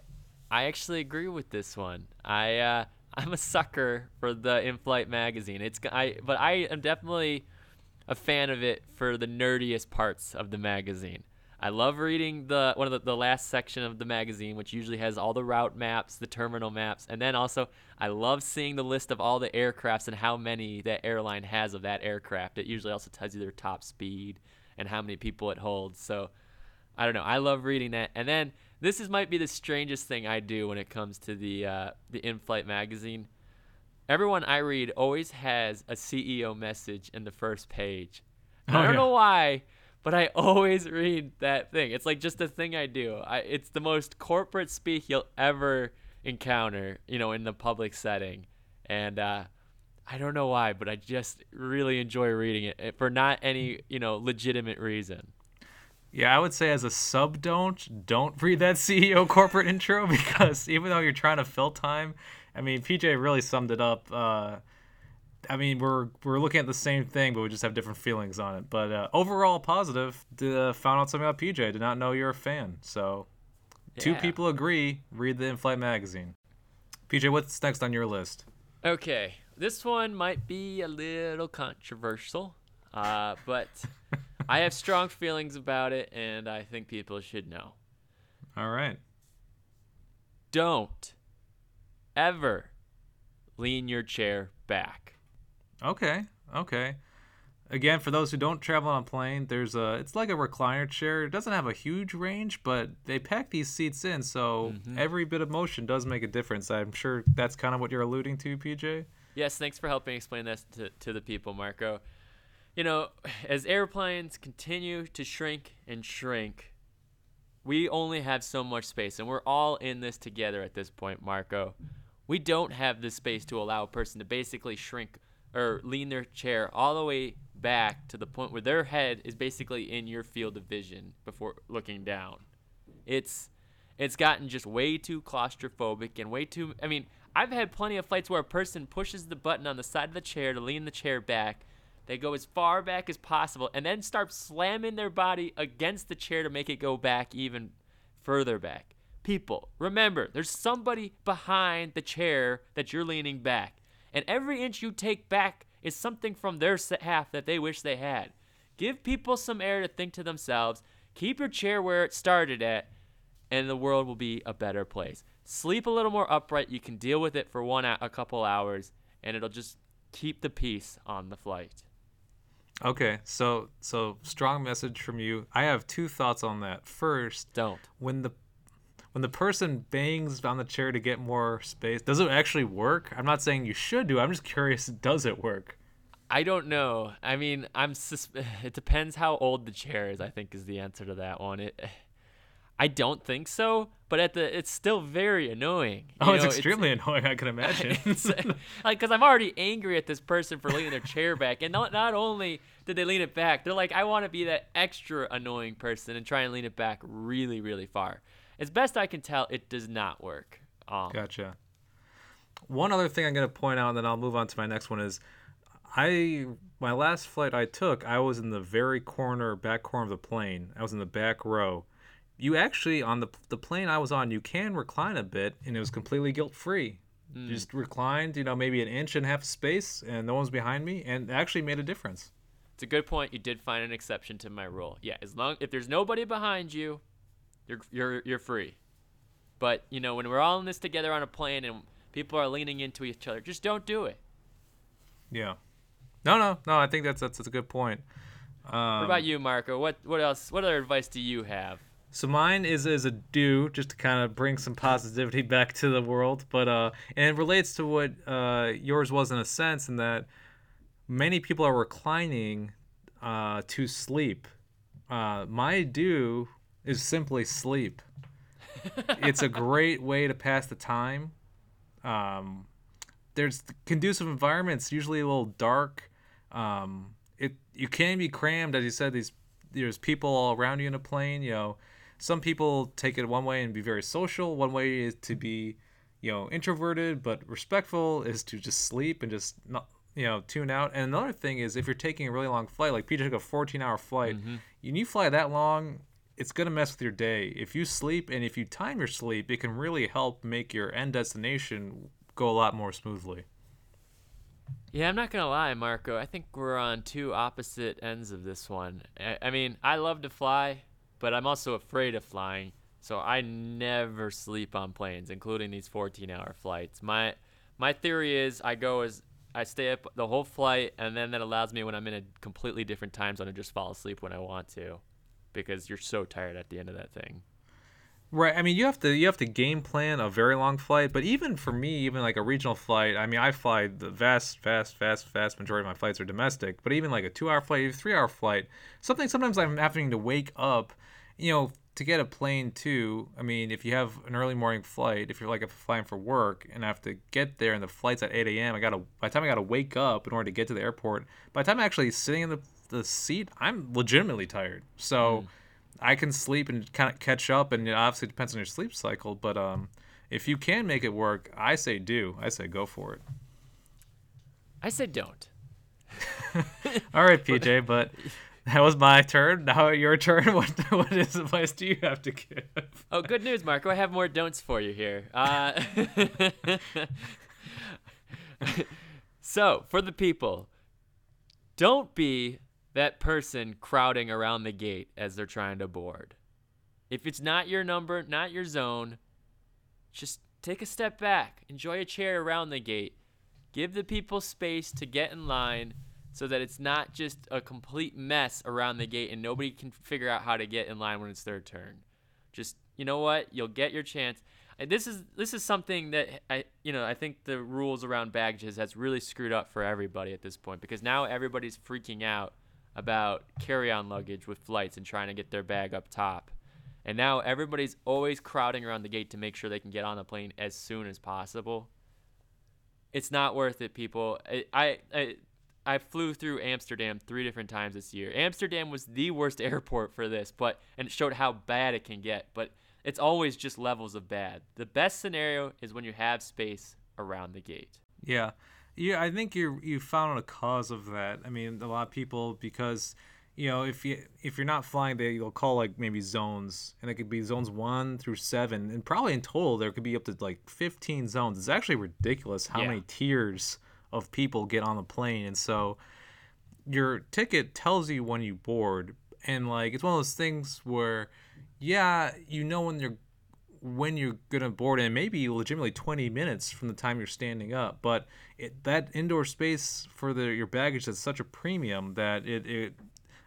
Speaker 2: I actually agree with this one. I uh, <laughs> I'm a sucker for the in-flight magazine. It's I, but I am definitely a fan of it for the nerdiest parts of the magazine. I love reading the one of the, the last section of the magazine, which usually has all the route maps, the terminal maps, and then also I love seeing the list of all the aircrafts and how many that airline has of that aircraft. It usually also tells you their top speed and how many people it holds. So I don't know. I love reading that. And then this is might be the strangest thing I do when it comes to the uh, the in-flight magazine. Everyone I read always has a CEO message in the first page.
Speaker 1: Oh,
Speaker 2: I don't
Speaker 1: yeah.
Speaker 2: know why, but I always read that thing. It's like just a thing I do. I it's the most corporate speak you'll ever encounter, you know, in the public setting. And uh I don't know why, but I just really enjoy reading it eh, for not any, you know, legitimate reason.
Speaker 1: Yeah, I would say as a sub don't don't read that <laughs> CEO corporate intro because even though you're trying to fill time, I mean PJ really summed it up. Uh, I mean we're we're looking at the same thing, but we just have different feelings on it. But uh, overall positive. Uh, found out something about PJ. Did not know you're a fan. So two people agree. Read the in-flight magazine. PJ, what's next on your list?
Speaker 2: Okay, this one might be a little controversial, uh, but <laughs> I have strong feelings about it, and I think people should know.
Speaker 1: All right.
Speaker 2: Don't ever lean your chair back.
Speaker 1: Okay. Okay. Again, for those who don't travel on a plane, there's a it's like a recliner chair. It doesn't have a huge range, but they pack these seats in, so mm-hmm. every bit of motion does make a difference. I'm sure that's kind of what you're alluding to, PJ.
Speaker 2: Yes, thanks for helping explain this to, to the people, Marco. You know, <sighs> as airplanes continue to shrink and shrink, we only have so much space, and we're all in this together at this point, Marco. We don't have the space to allow a person to basically shrink or lean their chair all the way back to the point where their head is basically in your field of vision before looking down. It's it's gotten just way too claustrophobic and way too I mean, I've had plenty of flights where a person pushes the button on the side of the chair to lean the chair back. They go as far back as possible and then start slamming their body against the chair to make it go back even further back. People, remember, there's somebody behind the chair that you're leaning back. And every inch you take back is something from their half that they wish they had. Give people some air to think to themselves. Keep your chair where it started at, and the world will be a better place. Sleep a little more upright. You can deal with it for one a couple hours, and it'll just keep the peace on the flight.
Speaker 1: Okay, so so strong message from you. I have two thoughts on that. First,
Speaker 2: Don't.
Speaker 1: when the when the person bangs on the chair to get more space, does it actually work? I'm not saying you should do. it, I'm just curious. Does it work?
Speaker 2: I don't know. I mean, I'm. Sus- <sighs> it depends how old the chair is. I think is the answer to that one. It. <sighs> I don't think so, but at the it's still very annoying.
Speaker 1: Oh, it's
Speaker 2: know,
Speaker 1: extremely <laughs> annoying. I can imagine. <laughs>
Speaker 2: Uh, like because I'm already angry at this person for leaning their chair back, and not not only did they lean it back, they're like, I want to be that extra annoying person and try and lean it back really, really far. As best I can tell, it does not work. Um,
Speaker 1: Gotcha. One other thing I'm going to point out, and then I'll move on to my next one is, I my last flight I took, I was in the very corner, back corner of the plane. I was in the back row. You actually on the the plane I was on, you can recline a bit, and it was completely guilt free. Just reclined, you know, maybe an inch and a half space, and no one's behind me, and it actually made a difference.
Speaker 2: It's a good point. You did find an exception to my rule. Yeah, as long if there's nobody behind you, you're you're you're free. But you know, when we're all in this together on a plane and people are leaning into each other, just don't do it.
Speaker 1: Yeah. No, no, no. I think that's that's, that's a good point. Um,
Speaker 2: What about you, Marco? What what else? What other advice do you have?
Speaker 1: So mine is is a do just to kind of bring some positivity <laughs> back to the world, but uh, and it relates to what uh yours was in a sense, in that many people are reclining uh to sleep. Uh, my do is simply sleep. it's a great way to pass the time. Um, there's conducive environments, usually a little dark. Um, it you can be crammed, as you said. These there's people all around you in a plane. You know, some people take it one way and be very social. One way is to be, you know, introverted but respectful. Is to just sleep and just not, you know, tune out. And another thing is if you're taking a really long flight, like Peter took a 14-hour flight, and you fly that long, it's gonna mess with your day. If you sleep and if you time your sleep, it can really help make your end destination go a lot more smoothly.
Speaker 2: Yeah, I'm not gonna lie, Marco. I think we're on two opposite ends of this one. I, I mean, I love to fly, but I'm also afraid of flying, so I never sleep on planes, including these 14-hour flights. My my theory is I go as I stay up the whole flight, and then that allows me when I'm in a completely different time zone to just fall asleep when I want to, because you're so tired at the end of that thing.
Speaker 1: Right. I mean, you have to you have to game plan a very long flight, but even for me, even like a regional flight, I mean, I fly the vast, vast, vast, vast majority of my flights are domestic. But even like a two-hour flight, three-hour flight, something sometimes I'm having to wake up, you know, to get a plane too. I mean, if you have an early morning flight, if you're like flying for work and I have to get there and the flight's at 8 a.m., I gotta by the time I gotta wake up in order to get to the airport. By the time I'm actually sitting in the the seat, I'm legitimately tired. So. I can sleep and kind of catch up, and it obviously depends on your sleep cycle. But um, if you can make it work, I say do. I say go for it.
Speaker 2: I say don't. <laughs>
Speaker 1: All right, PJ, <laughs> but that was my turn. Now your turn. <laughs> What what is advice do you have to give?
Speaker 2: Oh, good news, Marco. I have more don'ts for you here. Uh, so, for the people, don't be that person crowding around the gate as they're trying to board. If it's not your number, not your zone, just take a step back. Enjoy a chair around the gate. Give the people space to get in line so that it's not just a complete mess around the gate and nobody can figure out how to get in line when it's their turn. Just you know what? You'll get your chance. And this is this is something that I you know I think the rules around baggages has really screwed up for everybody at this point because now everybody's freaking out about carry-on luggage with flights and trying to get their bag up top. And now everybody's always crowding around the gate to make sure they can get on the plane as soon as possible. It's not worth it, people. I, I, I, flew through Amsterdam three different times this year. Amsterdam was the worst <laughs> airport for this, but and it showed how bad it can get. But it's always just levels of bad. The best scenario is when you have space around the gate.
Speaker 1: Yeah, yeah. I think you you found a cause of that. I mean, a lot of people because you know if you if you're not flying, they you'll call like maybe zones, and it could be zones one through seven, and probably in total there could be up to like 15 zones. It's actually ridiculous how
Speaker 2: Yeah.
Speaker 1: many tiers of people get on the plane, and so your ticket tells you when you board, and like it's one of those things where, yeah, you know when you're when you're gonna board and maybe legitimately 20 minutes from the time you're standing up but it, that indoor space for the your baggage is such a premium that it, it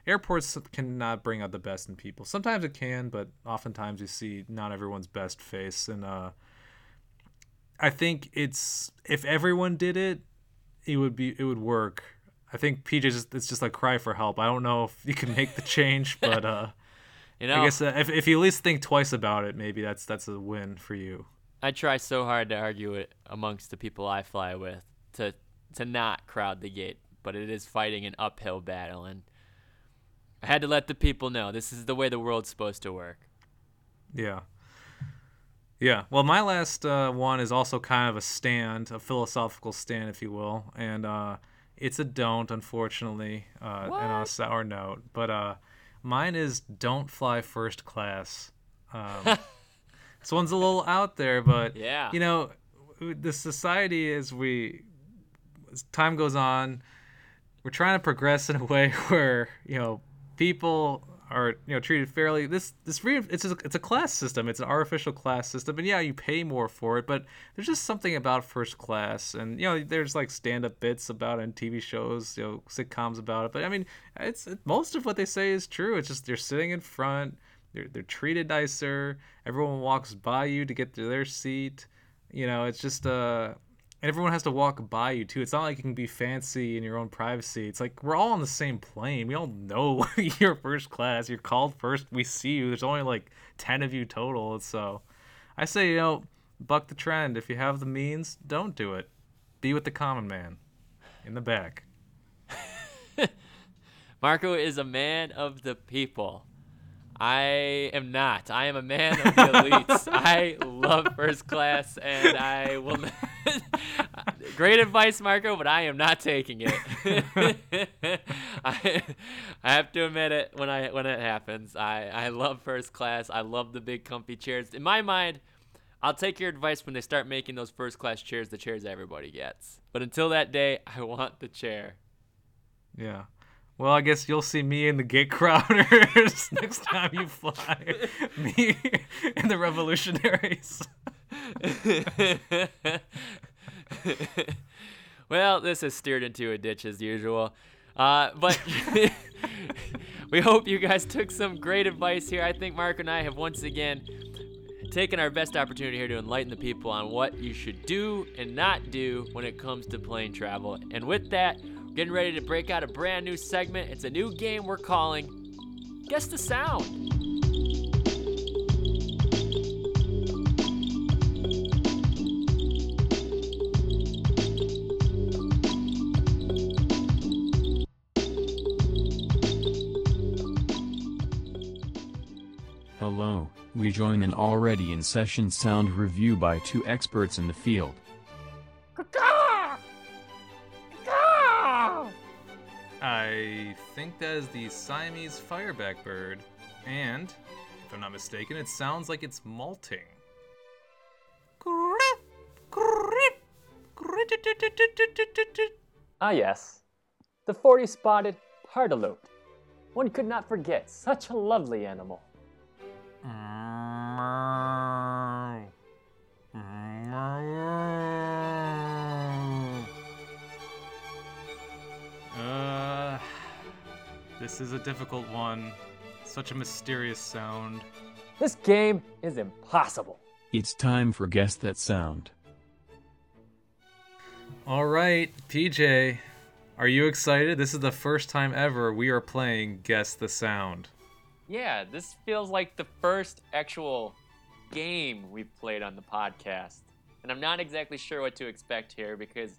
Speaker 1: airports cannot bring out the best in people. Sometimes it can but oftentimes you see not everyone's best face and uh i think it's if everyone did it it would be it would work. I think pj just it's just like cry for help. I don't know if you can make the change but uh
Speaker 2: You know,
Speaker 1: I guess uh, if, if you at least think twice about it, maybe that's that's a win for you.
Speaker 2: I try so hard to argue it amongst the people I fly with to to not crowd the gate, but it is fighting an uphill battle, and I had to let the people know this is the way the world's supposed to work.
Speaker 1: Yeah. Yeah. Well, my last uh, one is also kind of a stand, a philosophical stand, if you will, and uh, it's a don't, unfortunately, uh, and on a sour note. But uh, mine is don't fly first class. Um, <laughs> this one's a little out there, but
Speaker 2: Yeah.
Speaker 1: you know, the society as we as time goes on, we're trying to progress in a way <laughs> where you know people are you know treated fairly. This this re- it's a, it's a class system. It's an artificial class system, and yeah, you pay more for it. But there's just something about first class, and you know, there's like stand up bits about it in TV shows, you know, sitcoms about it. But I mean, it's it, most of what they say is true. It's just they're sitting in front. They're, they're treated nicer. Everyone walks by you to get to their seat. You know, it's just uh and everyone has to walk by you too. It's not like you can be fancy in your own privacy. It's like we're all on the same plane. We all know <laughs> you're first class. You're called first. We see you. There's only like ten of you total. So, I say you know, buck the trend. If you have the means, don't do it. Be with the common man, in the back. <laughs>
Speaker 2: Marco is a man of the people. I am not. I am a man of the <laughs> elites. I love first class, and I will. Not <laughs> Great advice, Marco, but I am not taking it. <laughs> <laughs> I, I have to admit it when I when it happens. I I love first class. I love the big comfy chairs. In my mind, I'll take your advice when they start making those first class chairs the chairs everybody gets. But until that day, I want the chair.
Speaker 1: Yeah. Well, I guess you'll see me in the gate crowders next time you fly. me and the revolutionaries.
Speaker 2: Well, this has steered into a ditch as usual. Uh, but <laughs> we hope you guys took some great advice here. I think Mark and I have once again taken our best opportunity here to enlighten the people on what you should do and not do when it comes to plane travel. And with that, we're getting ready to break out a brand new segment. It's a new game we're calling Guess the Sound.
Speaker 6: We join an already in session sound review by two experts in the field.
Speaker 1: I think that is the Siamese fireback bird, and if I'm not mistaken, it sounds like it's molting.
Speaker 2: Ah, yes. The 40 spotted pardalote. One could not forget such a lovely animal.
Speaker 1: Uh, this is a difficult one. Such a mysterious sound.
Speaker 2: This game is impossible.
Speaker 6: It's time for Guess That Sound.
Speaker 1: All right, PJ, are you excited? This is the first time ever we are playing Guess the Sound.
Speaker 2: Yeah, this feels like the first actual game we've played on the podcast. And I'm not exactly sure what to expect here because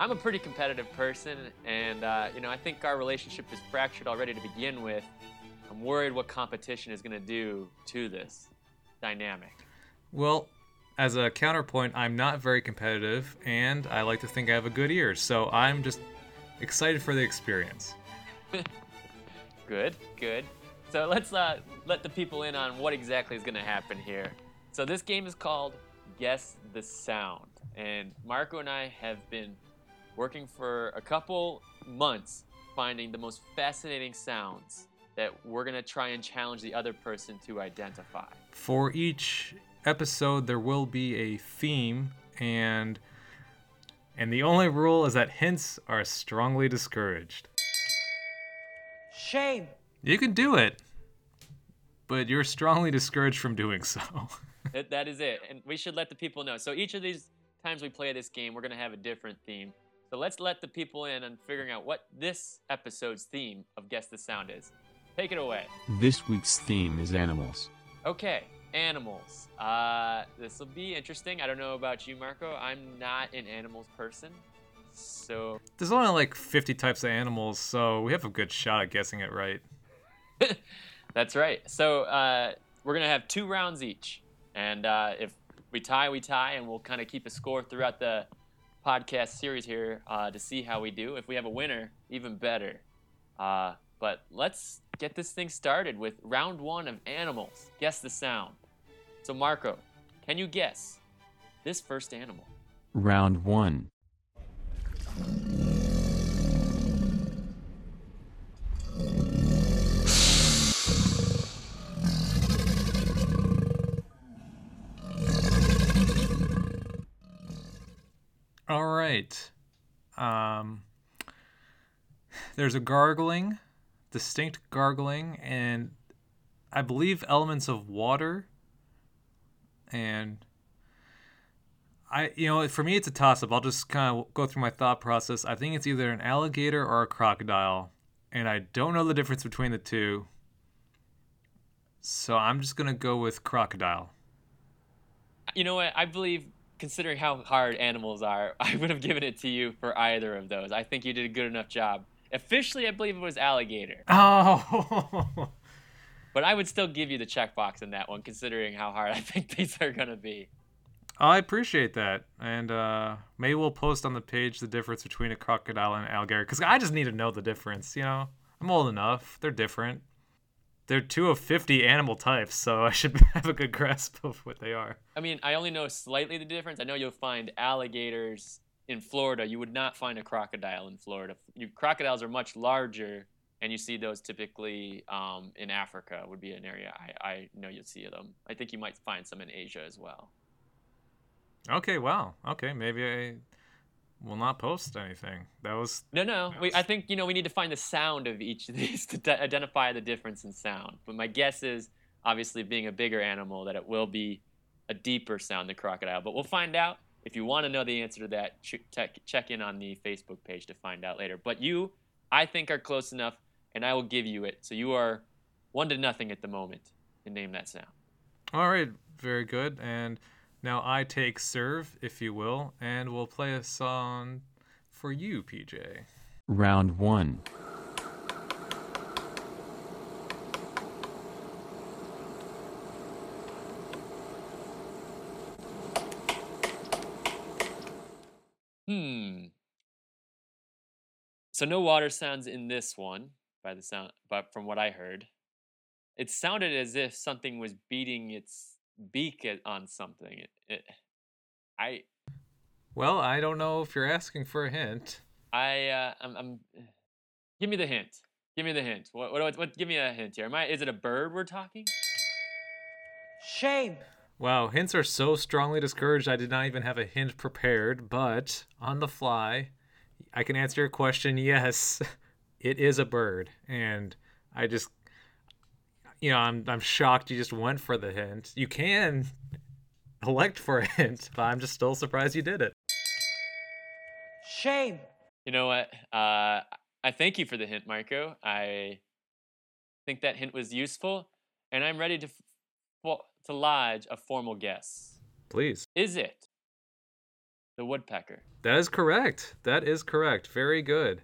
Speaker 2: I'm a pretty competitive person, and uh, you know I think our relationship is fractured already to begin with. I'm worried what competition is going to do to this dynamic.
Speaker 1: Well, as a counterpoint, I'm not very competitive, and I like to think I have a good ear, so I'm just excited for the experience. <laughs>
Speaker 2: Good, good. So let's uh, let the people in on what exactly is going to happen here. So this game is called Guess the Sound, and Marco and I have been working for a couple months finding the most fascinating sounds that we're going to try and challenge the other person to identify.
Speaker 1: For each episode, there will be a theme, and and the only rule is that hints are strongly discouraged.
Speaker 8: Shame.
Speaker 1: You can do it, but you're strongly discouraged from doing so. <laughs>
Speaker 2: That- that is it. And we should let the people know. So each of these times we play this game, we're going to have a different theme. So let's let the people in on figuring out what this episode's theme of Guess the Sound is. Take it away.
Speaker 6: This week's theme is animals.
Speaker 2: Okay, animals. Uh, this will be interesting. I don't know about you, Marco. I'm not an animals person. So
Speaker 1: There's only like 50 types of animals, so we have a good shot at guessing it right. <laughs>
Speaker 2: That's right. So uh, we're gonna have two rounds each, and uh, if we tie, we tie, and we'll kind of keep a score throughout the podcast series here uh, to see how we do. If we have a winner, even better. Uh, but let's get this thing started with round one of animals. Guess the sound. So Marco, can you guess this first animal?
Speaker 6: Round 1.
Speaker 1: All right. Um, there's a gargling, distinct gargling, and I believe elements of water. And I, you know, for me, it's a toss up. I'll just kind of go through my thought process. I think it's either an alligator or a crocodile, and I don't know the difference between the two. So I'm just going to go with crocodile.
Speaker 2: You know what? I believe, considering how hard animals are, <laughs> I would have given it to you for either of those. I think you did a good enough job. Officially, I believe it was alligator,
Speaker 1: Oh. <laughs>
Speaker 2: but I would still give you the checkbox in that one, considering how hard <laughs> I think these are gonna be.
Speaker 1: I appreciate that, and uh, maybe we'll post on the page the difference between a crocodile and an alligator, because I just need to know the difference. You know, I'm old enough; they're different. They're two of 50 animal types, so I should <laughs> have a good grasp of what they are.
Speaker 2: I mean, I only know slightly the difference. I know you'll find alligators in Florida. You would not find a crocodile in Florida. You, crocodiles are much larger, and you see those typically um, in Africa. Would be an area I, I know you'd see them. I think you might find some in Asia as well.
Speaker 1: Okay, wow. Okay, maybe I will not post anything. That was
Speaker 2: No, no. We, I think you know we need to find the sound of each of these to de- identify the difference in sound. But my guess is obviously being a bigger animal, that it will be a deeper sound than crocodile. But we'll find out. If you want to know the answer to that, ch- check, check in on the Facebook page to find out later. But you, I think, are close enough, and I will give you it. So you are one to nothing at the moment And name that sound.
Speaker 1: All right, very good. And now I take serve, if you will, and we'll play a song for you, PJ.
Speaker 6: Round 1.
Speaker 2: Hmm. So no water sounds in this one by the sound, but from what I heard, it sounded as if something was beating its beak it on something. It, it, I,
Speaker 1: Well, I don't know if you're asking for a hint.
Speaker 2: I, uh, I'm, I'm. Give me the hint. Give me the hint. What, what, what, what? Give me a hint here. Am I? Is it a bird we're talking?
Speaker 8: Shame.
Speaker 1: Wow, hints are so strongly discouraged, I did not even have a hint prepared, but on the fly, I can answer your question yes, <laughs> it is a bird. And I just, you know, I'm, I'm shocked you just went for the hint. You can <laughs> elect for a hint, but I'm just still surprised you did it.
Speaker 8: Shame.
Speaker 2: You know what? Uh, I thank you for the hint, Marco. I think that hint was useful, and I'm ready to f- well, to lodge a formal guess.
Speaker 1: Please.
Speaker 2: Is it the woodpecker?
Speaker 1: That is correct. That is correct. Very good.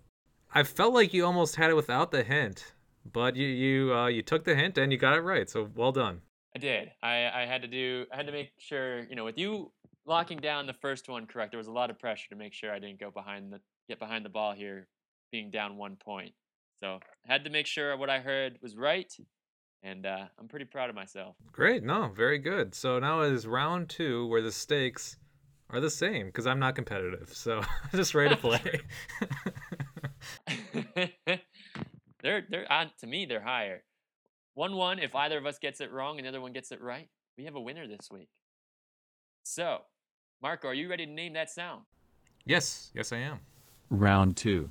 Speaker 1: I felt like you almost had it without the hint, but you you uh, you took the hint and you got it right. So well done.
Speaker 2: I did. I, I had to do. I had to make sure. You know, with you locking down the first one correct, there was a lot of pressure to make sure I didn't go behind the get behind the ball here, being down one point. So I had to make sure what I heard was right, and uh, I'm pretty proud of myself.
Speaker 1: Great. No, very good. So now it is round two where the stakes are the same because I'm not competitive. So <laughs> just ready to play. <laughs> <laughs>
Speaker 2: they're they're on to me they're higher. One one. If either of us gets it wrong and the other one gets it right, we have a winner this week. So, Marco, are you ready to name that sound?
Speaker 1: yes. Yes, I am.
Speaker 6: Round 2.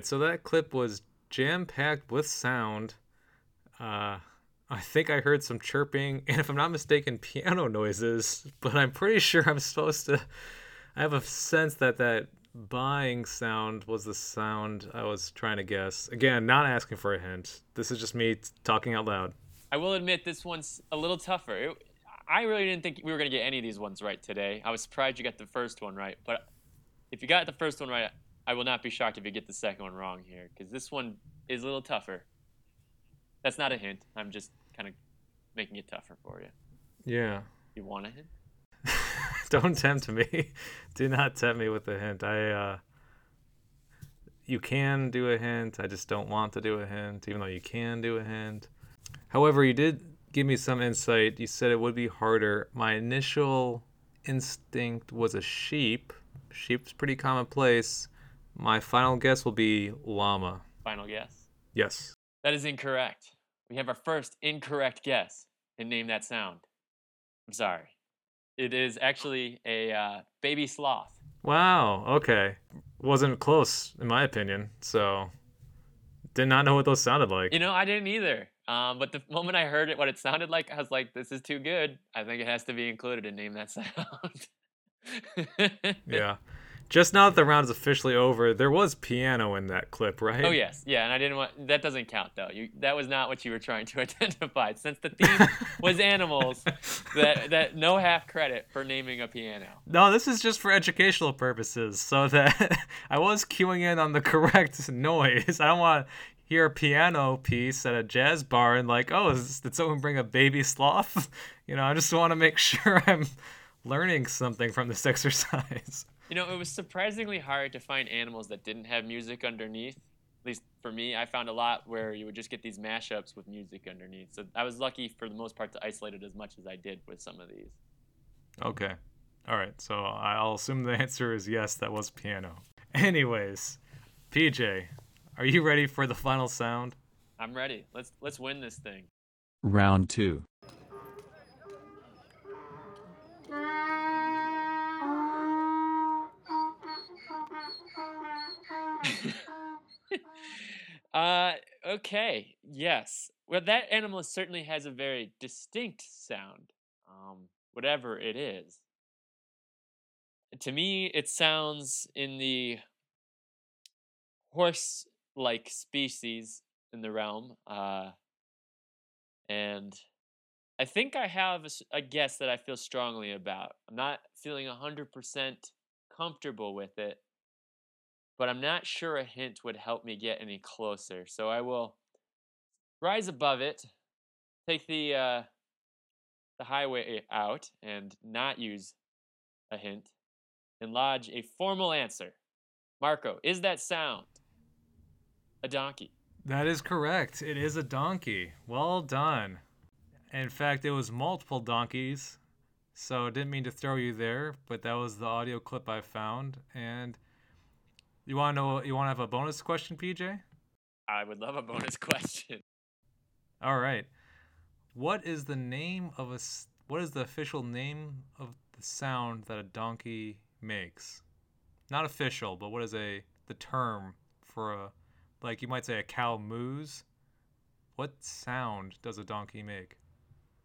Speaker 1: Right. So that clip was jam packed with sound. Uh, I think I heard some chirping, and if I'm not mistaken, piano noises. But I'm pretty sure I'm supposed to. I have a sense that that buying sound was the sound I was trying to guess. Again, not asking for a hint. This is just me talking out loud.
Speaker 2: I will admit this one's a little tougher. It, I really didn't think we were going to get any of these ones right today. I was surprised you got the first one right, but if you got the first one right, I will not be shocked if you get the second one wrong here because this one is a little tougher. That's not a hint. I'm just kind of making it tougher for you.
Speaker 1: Yeah.
Speaker 2: You want a hint? <laughs>
Speaker 1: Don't tempt me. <laughs> do not tempt me with a hint. I uh you can do a hint. I just don't want to do a hint, even though you can do a hint. However, you did give me some insight. You said it would be harder. My initial instinct was a sheep. Sheep's pretty commonplace. My final guess will be llama.
Speaker 2: Final guess.
Speaker 1: Yes.
Speaker 2: That is incorrect. We have our first incorrect guess and name that sound. I'm sorry. It is actually a uh, baby sloth.
Speaker 1: Wow. Okay. Wasn't close in my opinion. So did not know what those sounded like.
Speaker 2: You know, I didn't either. Um, but the moment I heard it, what it sounded like, I was like, "This is too good. I think it has to be included in name that sound." <laughs>
Speaker 1: Yeah. Just now that the round is officially over, there was piano in that clip, right?
Speaker 2: Oh yes, yeah, and I didn't want that doesn't count though. You that was not what you were trying to <laughs> identify. Since the theme was <laughs> animals, that that no half credit for naming a piano.
Speaker 1: No, this is just for educational purposes, so that <laughs> I was queuing in on the correct noise. I don't want to hear a piano piece at a jazz bar and like, oh, is, did someone bring a baby sloth? You know, I just want to make sure I'm learning something from this exercise.
Speaker 2: You know, it was surprisingly hard to find animals that didn't have music underneath. At least for me, I found a lot where you would just get these mashups with music underneath. So I was lucky for the most part to isolate it as much as I did with some of these.
Speaker 1: Okay. All right, so I'll assume the <laughs> answer is yes, that was piano. Anyways, PJ, are you ready for the final sound?
Speaker 2: I'm ready. Let's let's win this thing.
Speaker 6: Round 2.
Speaker 2: Uh, okay. Yes. Well, that animal certainly has a very distinct sound, um, whatever it is. To me, it sounds in the horse like species in the realm. Uh, and I think I have a guess that I feel strongly about. I'm not feeling 100% comfortable with it, but I'm not sure a hint would help me get any closer. So I will rise above it, take the uh, the highway out, and not use a hint, and lodge a formal answer. Marco, is that sound a donkey?
Speaker 1: That is correct. It is a donkey. Well done. In fact, it was multiple donkeys. So didn't mean to throw you there, but that was the audio clip I found. And you want to know? You want to have a bonus question, PJ?
Speaker 2: I would love a bonus <laughs> question.
Speaker 1: All right. What is the name of a? What is the official name of the sound that a donkey makes? Not official, but what is a the term for a, like you might say a cow moos. What sound does a donkey make?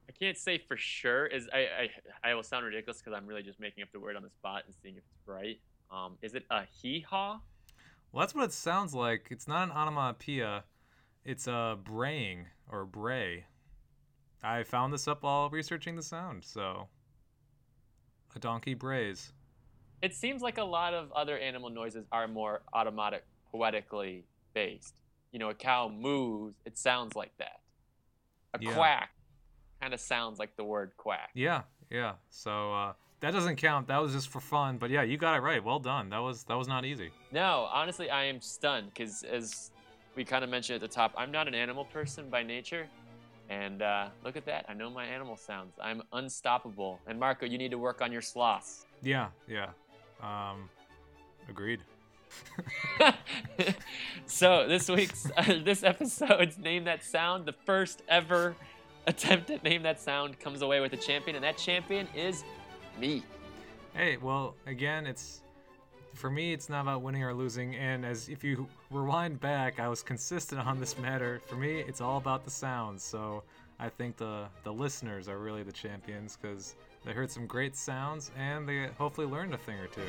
Speaker 2: I can't say for sure. Is I I, I will sound ridiculous because I'm really just making up the word on the spot and seeing if it's right. Um, is it a hee haw?
Speaker 1: Well, that's what it sounds like. It's not an onomatopoeia. It's a braying or bray. I found this up while researching the sound. So, a donkey brays.
Speaker 2: It seems like a lot of other animal noises are more automatic, poetically based. You know, a cow moos, it sounds like that. A
Speaker 1: Yeah.
Speaker 2: quack kind of sounds like the word quack.
Speaker 1: Yeah, yeah. So uh, that doesn't count. That was just for fun. But yeah, you got it right. Well done. That was that was not easy.
Speaker 2: No, honestly, I am stunned because, as we kind of mentioned at the top, I'm not an animal person by nature. And uh, look at that. I know my animal sounds. I'm unstoppable. And Marco, you need to work on your sloths.
Speaker 1: Yeah, yeah. Um, agreed. <laughs>
Speaker 2: so this week's uh, <laughs> this episode's name that sound the first ever attempt at name that sound comes away with a champion and that champion is me
Speaker 1: Hey, well, again, it's for me. It's not about winning or losing. And as if you rewind back, I was consistent on this matter. For me, it's all about the sounds. So I think the the listeners are really the champions because they heard some great sounds and they hopefully learned a thing or two.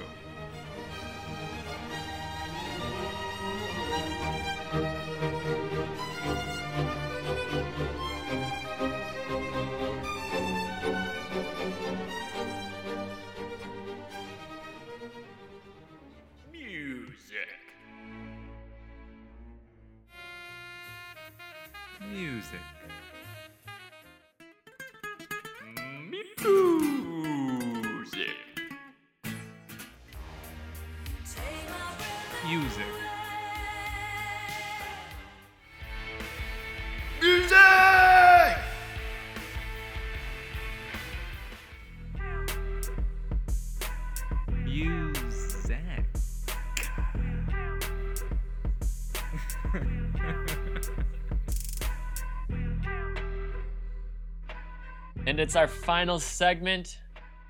Speaker 2: And it's our final segment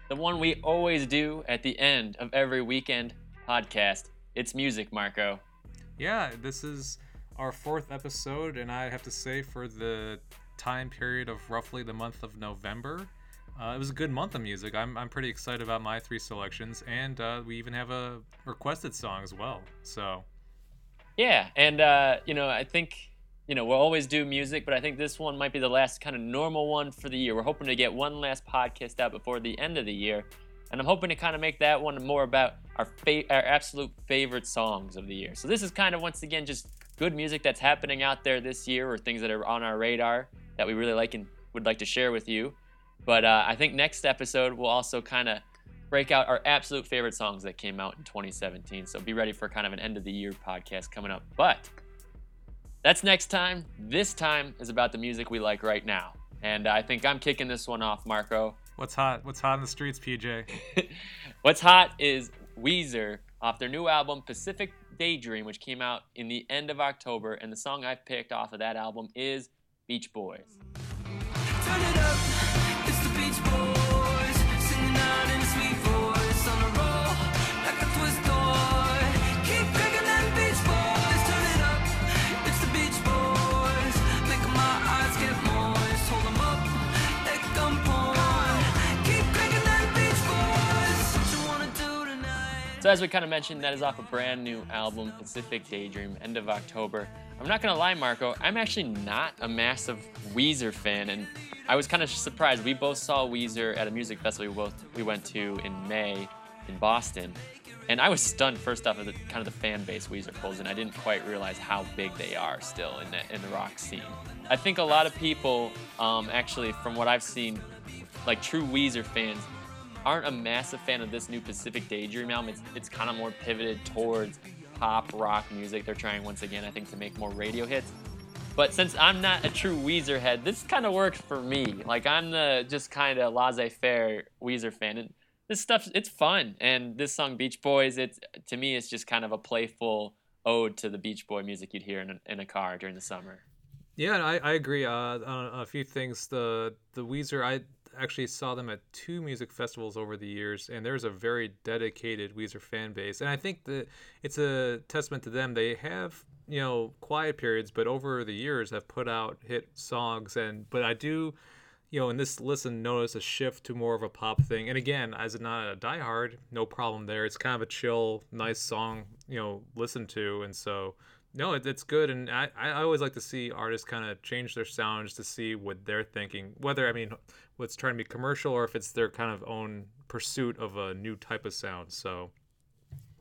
Speaker 2: the one we always do at the end of every weekend podcast it's music marco
Speaker 1: Yeah, this is our fourth episode, and I have to say, for the time period of roughly the month of November, uh, it was a good month of music. I'm, I'm pretty excited about my three selections, and uh, we even have a requested song as well. So,
Speaker 2: Yeah, and uh, you know, I think you know we'll always do music, but I think this one might be the last kind of normal one for the year. We're hoping to get one last podcast out before the end of the year, and I'm hoping to kind of make that one more about our fa- our absolute favorite songs of the year. So this is kind of once again just good music that's happening out there this year, or things that are on our radar that we really like and would like to share with you. But uh, I think next episode we'll also kind of break out our absolute favorite songs that came out in 2017. So be ready for kind of an end of the year podcast coming up. But that's next time. This time is about the music we like right now. And I think I'm kicking this one off, Marco.
Speaker 1: What's hot? What's hot in the streets, PJ? <laughs>
Speaker 2: What's hot is Weezer off their new album Pacific Daydream, which came out in the end of October, and the song I've picked off of that album is Beach Boys. So as we kind of mentioned, that is off a brand new album, Pacific Daydream, end of October. I'm not gonna lie, Marco, I'm actually not a massive Weezer fan, and I was kind of surprised. We both saw Weezer at a music festival we both we went to in May in Boston, and I was stunned first off at the kind of the fan base Weezer pulls, and I didn't quite realize how big they are still in the in the rock scene. I think a lot of people, um, actually, from what I've seen, like true Weezer fans, aren't a massive fan of this new Pacific Daydream album. It's, it's kind of more pivoted towards pop rock music. They're trying once again, I think, to make more radio hits. But since I'm not a true Weezer head, this kind of works for me. Like I'm the just kind of laissez-faire Weezer fan, and this stuff it's fun. And this song Beach Boys, it's to me it's just kind of a playful ode to the Beach Boy music you'd hear in a, in a car during the summer.
Speaker 1: Yeah, I, I agree uh, on a few things. The the Weezer, I actually saw them at two music festivals over the years, and there's a very dedicated Weezer fan base, and I think that it's a testament to them. They have you know quiet periods, but over the years have put out hit songs, and but I do. You know, in this listen, notice a shift to more of a pop thing. And again, as not a diehard, no problem there. It's kind of a chill, nice song, you know, listen to. And so, no, it, it's good, and I, I always like to see artists kind of change their sounds to see what they're thinking. Whether I mean, what's trying to be commercial or if it's their kind of own pursuit of a new type of sound. So,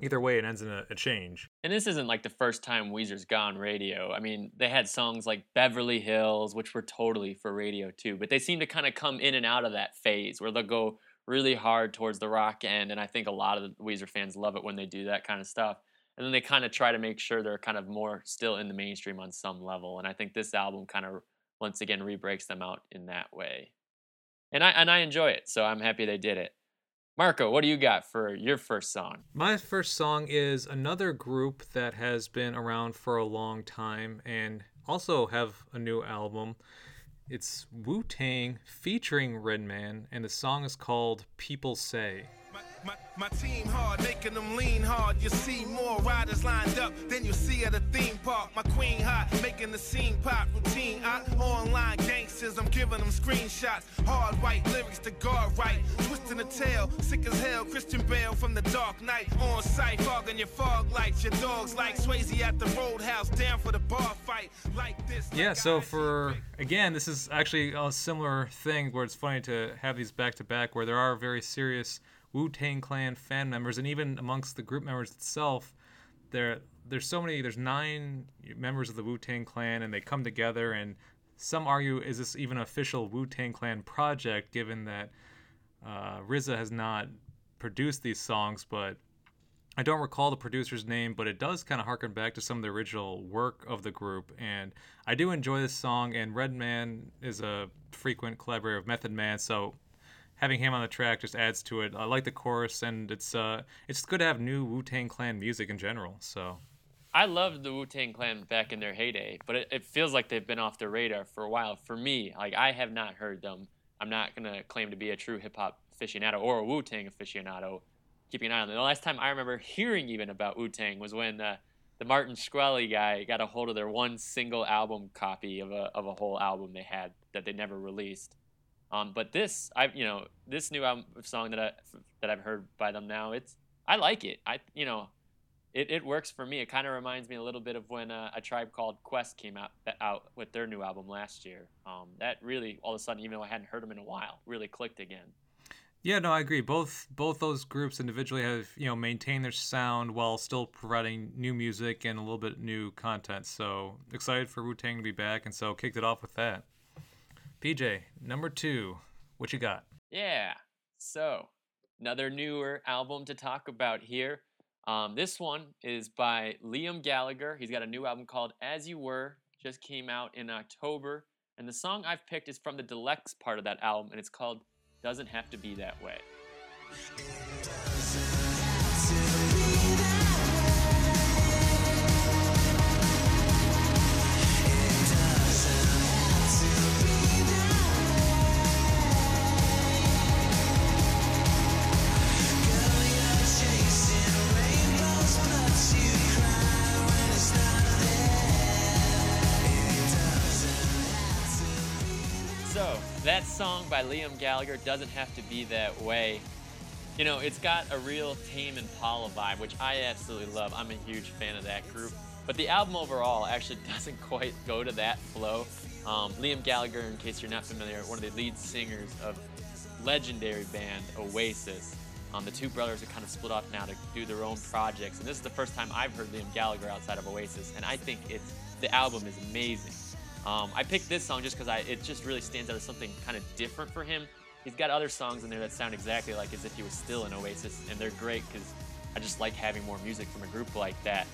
Speaker 1: either way, it ends in a, a change.
Speaker 2: And this isn't like the first time Weezer's gone radio. I mean, they had songs like Beverly Hills, which were totally for radio too, but they seem to kind of come in and out of that phase where they'll go really hard towards the rock end. And I think a lot of the Weezer fans love it when they do that kind of stuff. And then they kind of try to make sure they're kind of more still in the mainstream on some level. And I think this album kind of once again re-breaks them out in that way. And I and I enjoy it, so I'm happy they did it. Marco, what do you got for your first song?
Speaker 1: My first song is another group that has been around for a long time and also have a new album. It's Wu Tang featuring Redman, and the song is called People Say.
Speaker 9: My, my, team hard, making them lean hard. You see more riders lined up than you see at a theme park. My queen hot, making the scene pop routine. I online gangsters, I'm giving them screenshots. Hard white lyrics to guard right. Twisting the tail, sick as hell. Christian Bale from the Dark Knight. On site, fogging your fog lights. Your dogs like Swayze at the roadhouse, down for the bar fight. Like this.
Speaker 1: Yeah, so for again, this is actually a similar thing where it's funny to have these back to back where there are very serious Wu Tang Clan fan members, and even amongst the group members itself, there there's so many. There's nine members of the Wu Tang Clan, and they come together. And some argue, is this even an official Wu Tang Clan project, given that uh, RZA has not produced these songs, but I don't recall the producer's name, but it does kind of harken back to some of the original work of the group. And I do enjoy this song, and Redman is a frequent collaborator of Method Man, so having him on the track just adds to it. I like the chorus, and it's uh, it's good to have new Wu Tang Clan music in general. So
Speaker 2: I loved the Wu Tang Clan back in their heyday, but it, it feels like they've been off the radar for a while. For me, like I have not heard them. I'm not gonna claim to be a true hip hop aficionado or a Wu Tang aficionado. Keeping an eye on them. The last time I remember hearing even about Wu Tang was when uh, the Martin Shkreli guy got a hold of their one single album copy of a of a whole album they had that they never released. Um, but this, I you know, this new album song that I that I've heard by them now, it's I like it. I you know, it, it works for me. It kind of reminds me a little bit of when uh, a tribe called Quest came out out with their new album last year. Um, that really all of a sudden, even though I hadn't heard them in a while, really clicked again.
Speaker 1: Yeah, no, I agree. Both both those groups individually have you know maintained their sound while still providing new music and a little bit new content. So excited for Wu Tang to be back, and so kicked it off with that. PJ, number two, what you got?
Speaker 2: Yeah. So another newer album to talk about here. Um, this one is by Liam Gallagher. He's got a new album called As You Were, just came out in October. And the song I've picked is from the deluxe part of that album, and it's called doesn't have to be that way. Song by Liam Gallagher doesn't have to be that way. You know, it's got a real Tame Impala vibe, which I absolutely love. I'm a huge fan of that group. But the album overall actually <laughs> doesn't quite go to that flow. Um, Liam Gallagher, in case you're not familiar, one of the lead singers of legendary band Oasis. Um, the two brothers are kind of split off now to do their own projects, and this is the first time I've heard Liam Gallagher outside of Oasis, and I think it's the album is amazing. Um, I picked this song just because it just really stands out as something kind of different for him. He's got other songs in there that sound exactly like as if he was still in Oasis, and they're great because I just like having more music from a group like that.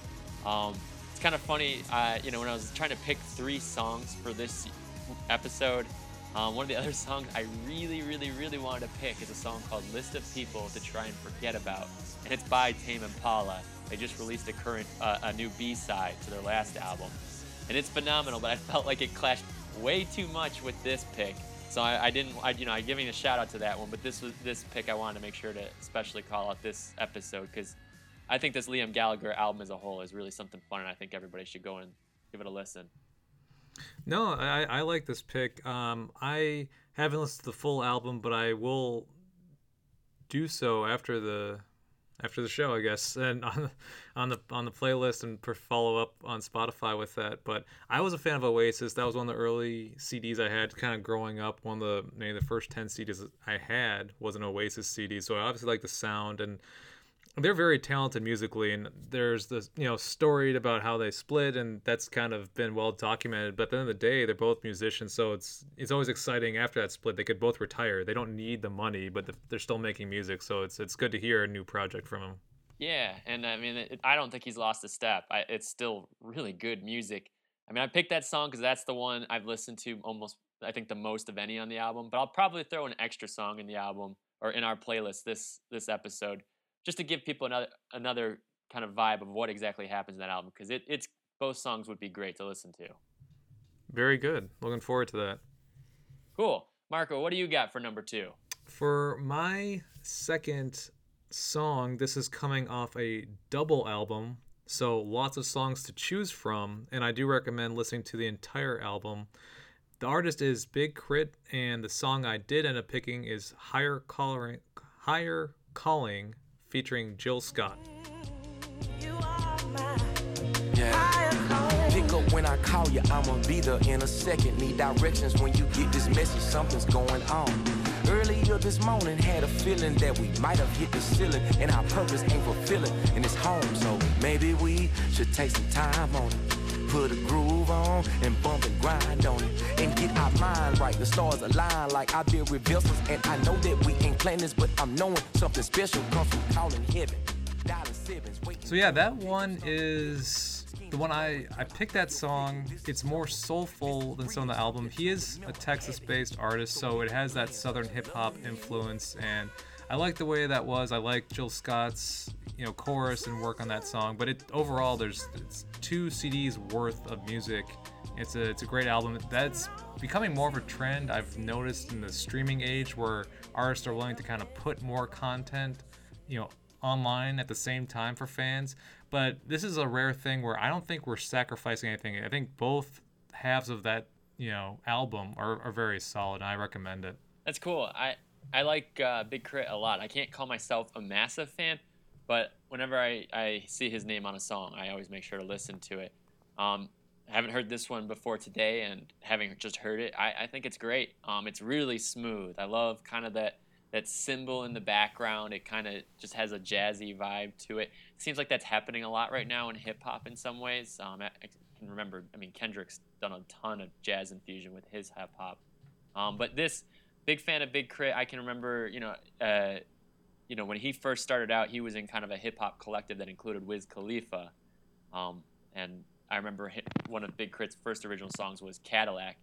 Speaker 2: Um, it's kind of funny, uh, you know, when I was trying to pick three songs for this episode, um, one of the <laughs> other songs I really, really, really wanted to pick is a song called "List of People to Try and Forget About," and it's by Tame Impala. They just released a current, uh, a new B-side to their last album, and it's phenomenal. But I felt like it clashed way too much with this pick, so I, I didn't, I, you know, I giving a shout out to that one. But this was this pick I wanted to make sure to especially call out this episode because I think this Liam Gallagher album as a whole is really something fun, and I think everybody should go and give it a listen.
Speaker 1: No, I, I like this pick. Um, I haven't listened to the full album, but I will do so after the after the show, I guess, <laughs> and on the on the on the playlist and per- follow up on Spotify with that. But I was a fan of Oasis. That was one of the early CDs I had, kind of growing up. One of the maybe the first ten CDs I had was an Oasis CD. So I obviously like the sound and they're very talented musically and there's this you know story about how they split and that's kind of been well documented but at the end of the day they're both musicians so it's it's always exciting after that split they could both retire they don't need the money but they're still making music so it's it's good to hear a new project from them
Speaker 2: Yeah, and I mean, it, I don't think he's lost a step. I, it's still really good music. I mean, I picked that song because that's the one I've listened to almost, I think, the most of any on the album. But I'll probably throw an extra song in the album or in our playlist this this episode, just to give people another another kind of vibe of what exactly happens in that album because it, it's both songs would be great to listen to.
Speaker 1: very good looking forward to that
Speaker 2: Cool, Marco, what do you got for number two?
Speaker 1: For my second song, this is coming off a double album, so lots of songs to choose from, and I do recommend listening to the entire album. The artist is Big K.R.I.T., and the song I did end up picking is Higher Calling, Higher Calling, featuring Jill Scott.
Speaker 10: Yeah. Pick up when I call you, I'ma be there in a second. Need directions when you get this message, something's going on. Earlier this morning, had a feeling that we might have hit the ceiling, and our purpose ain't fulfilling in this home. So maybe we should take some time on it. Put a groove on and bump and grind on it. And get our mind right. The stars align like I build reversals. And I know that we ain't playing this, but I'm knowing something special comes from calling heaven.
Speaker 1: So yeah, that one is the one I I picked that song. It's more soulful than some of the album. He is a Texas-based artist, so it has that southern hip hop influence, and I like the way that was. I like Jill Scott's you know chorus and work on that song. But it overall, there's it's two CDs worth of music. It's a it's a great album. That's becoming more of a trend I've noticed in the streaming age, where artists are willing to kind of put more content, you know, online at the same time for fans. But this is a rare thing where I don't think we're sacrificing anything. I think both halves of that, you know, album are, are very solid. And I recommend it.
Speaker 2: That's cool. I I like uh, Big K.R.I.T. a lot. I can't call myself a massive fan, but whenever I, I see his name on a song, I always make sure to listen to it. Um, I haven't heard this one before today, and having just heard it, I, I think it's great. Um, it's really smooth. I love kind of that that cymbal in the background. It kind of just has a jazzy vibe to it. Seems like that's happening a lot right now in hip hop in some ways. Um, I, I can remember, I mean, Kendrick's done a ton of jazz infusion with his hip hop. Um, but this big fan of Big Crit. I can remember, you know, uh, you know, when he first started out, he was in kind of a hip hop collective that included Wiz Khalifa, um, and I remember one of Big K.R.I.T.'s first original songs was Cadillac,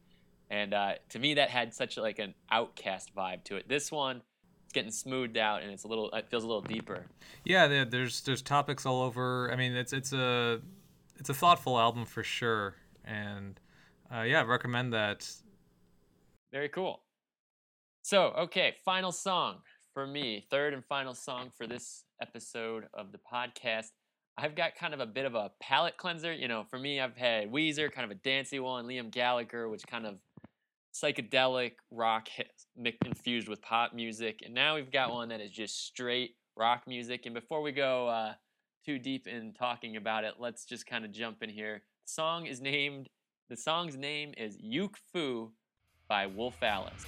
Speaker 2: And uh, to me, that had such like an OutKast vibe to it. This one, it's getting smoothed out, and it's a little. It feels a little deeper.
Speaker 1: Yeah, there's there's topics all over. I mean, it's it's a it's a thoughtful album for sure, and uh, yeah, I recommend that.
Speaker 2: Very cool. So, okay, final song for me, third and final song for this episode of the podcast. I've got kind of a bit of a palate cleanser. You know, for me, I've had Weezer, kind of a dancey one, Liam Gallagher, which kind of psychedelic rock infused with pop music, and now we've got one that is just straight rock music. And before we go uh, too deep in talking about it, let's just kind of jump in here. The song is named. The song's name is Yuk Foo by Wolf Alice.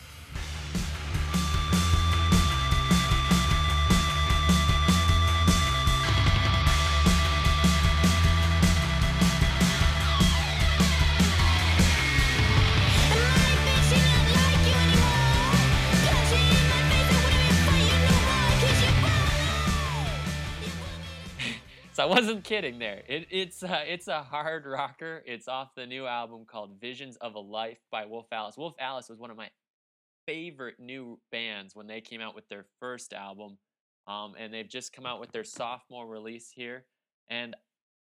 Speaker 2: I wasn't kidding there. It, it's uh, it's a hard rocker. It's off the new album called Visions of a Life by Wolf Alice. Wolf Alice was one of my favorite new bands when they came out with their first album, um, and they've just come out with their sophomore release here. And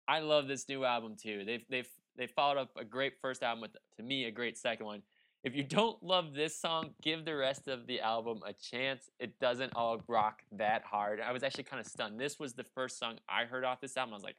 Speaker 2: I love this new album too. They've they've they followed up a great first album with to me a great second one. If you don't love this song, give the rest of the album a chance. It doesn't all rock that hard. I was actually kind of stunned. This was the first song I heard off this album. I was like,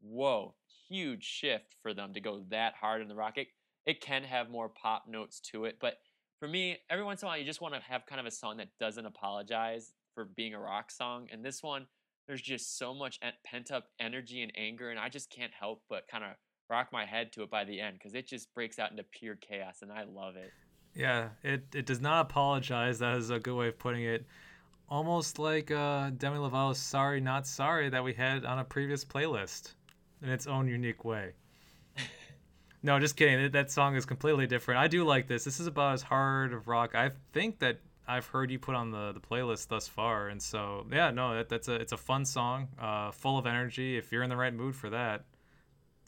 Speaker 2: whoa, huge shift for them to go that hard in the rock. It, it can have more pop notes to it, but for me, every once in a while, you just want to have kind of a song that doesn't apologize for being a rock song. And this one, there's just so much pent up energy and anger, and I just can't help but kind of rock my head to it by the end because it just breaks out into pure chaos, and I love it.
Speaker 1: Yeah, it, it does not apologize. That is a good way of putting it. Almost like uh, Demi Lovato's "Sorry Not Sorry" that we had on a previous playlist, in its own unique way. <laughs> no, just kidding. That- That song is completely different. I do like this. This is about as hard of rock I think that I've heard you put on the, the playlist thus far. And so, yeah, no, that, that's a it's a fun song, uh, full of energy. If you're in the right mood for that,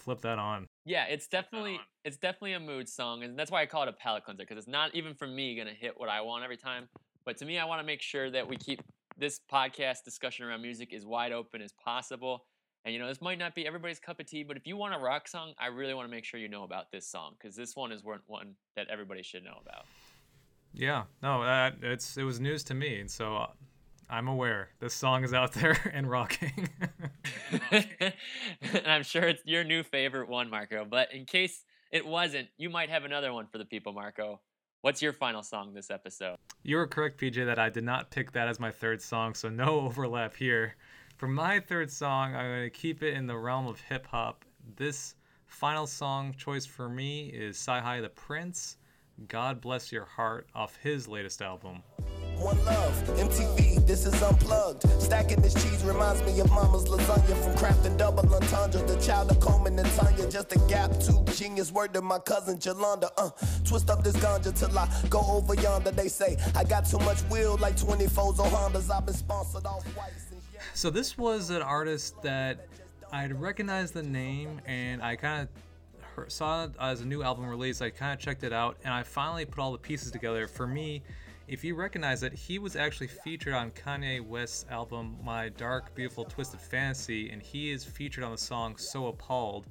Speaker 1: flip that on.
Speaker 2: Yeah, it's definitely it's definitely a mood song, and that's why I call it a palate cleanser because it's not even for me gonna hit what I want every time. But to me, I want to make sure that we keep this podcast discussion around music as wide open as possible. And you know, this might not be everybody's cup of tea, but if you want a rock song, I really want to make sure you know about this song because this one is one one that everybody should know about.
Speaker 1: Yeah, no, that it's it was news to me, and so uh, I'm aware this song is out <laughs> there and rocking. <laughs>
Speaker 2: and I'm sure it's your new favorite one, Marco. But in case it wasn't, you might have another one for the people, Marco. What's your final song this episode?
Speaker 1: You were correct, PJ, that I did not pick that as my third song, so no <laughs> overlap here. For my third song, I'm going to keep it in the realm of hip hop. This final song choice for me is CyHi the Prynce, God Bless Your Heart, off his latest album.
Speaker 11: One love, MTV, this is unplugged. Stacking this cheese reminds me of mama's lasagna from crafting double entendre. The child of Coleman and Tanya, just a gap tooth genius. Word to my cousin Jolanda. Uh, twist up this ganja till I go over yonder. They say I got too much wheel like 24s on Hondas. I've been sponsored off yeah.
Speaker 1: So this was an artist that I'd recognized the name and I kind of saw it as a new album release. I kind of checked it out and I finally put all the pieces together. For me, if you recognize it, he was actually featured on Kanye West's album My Dark Beautiful Twisted Fantasy and he is featured on the song So Appalled.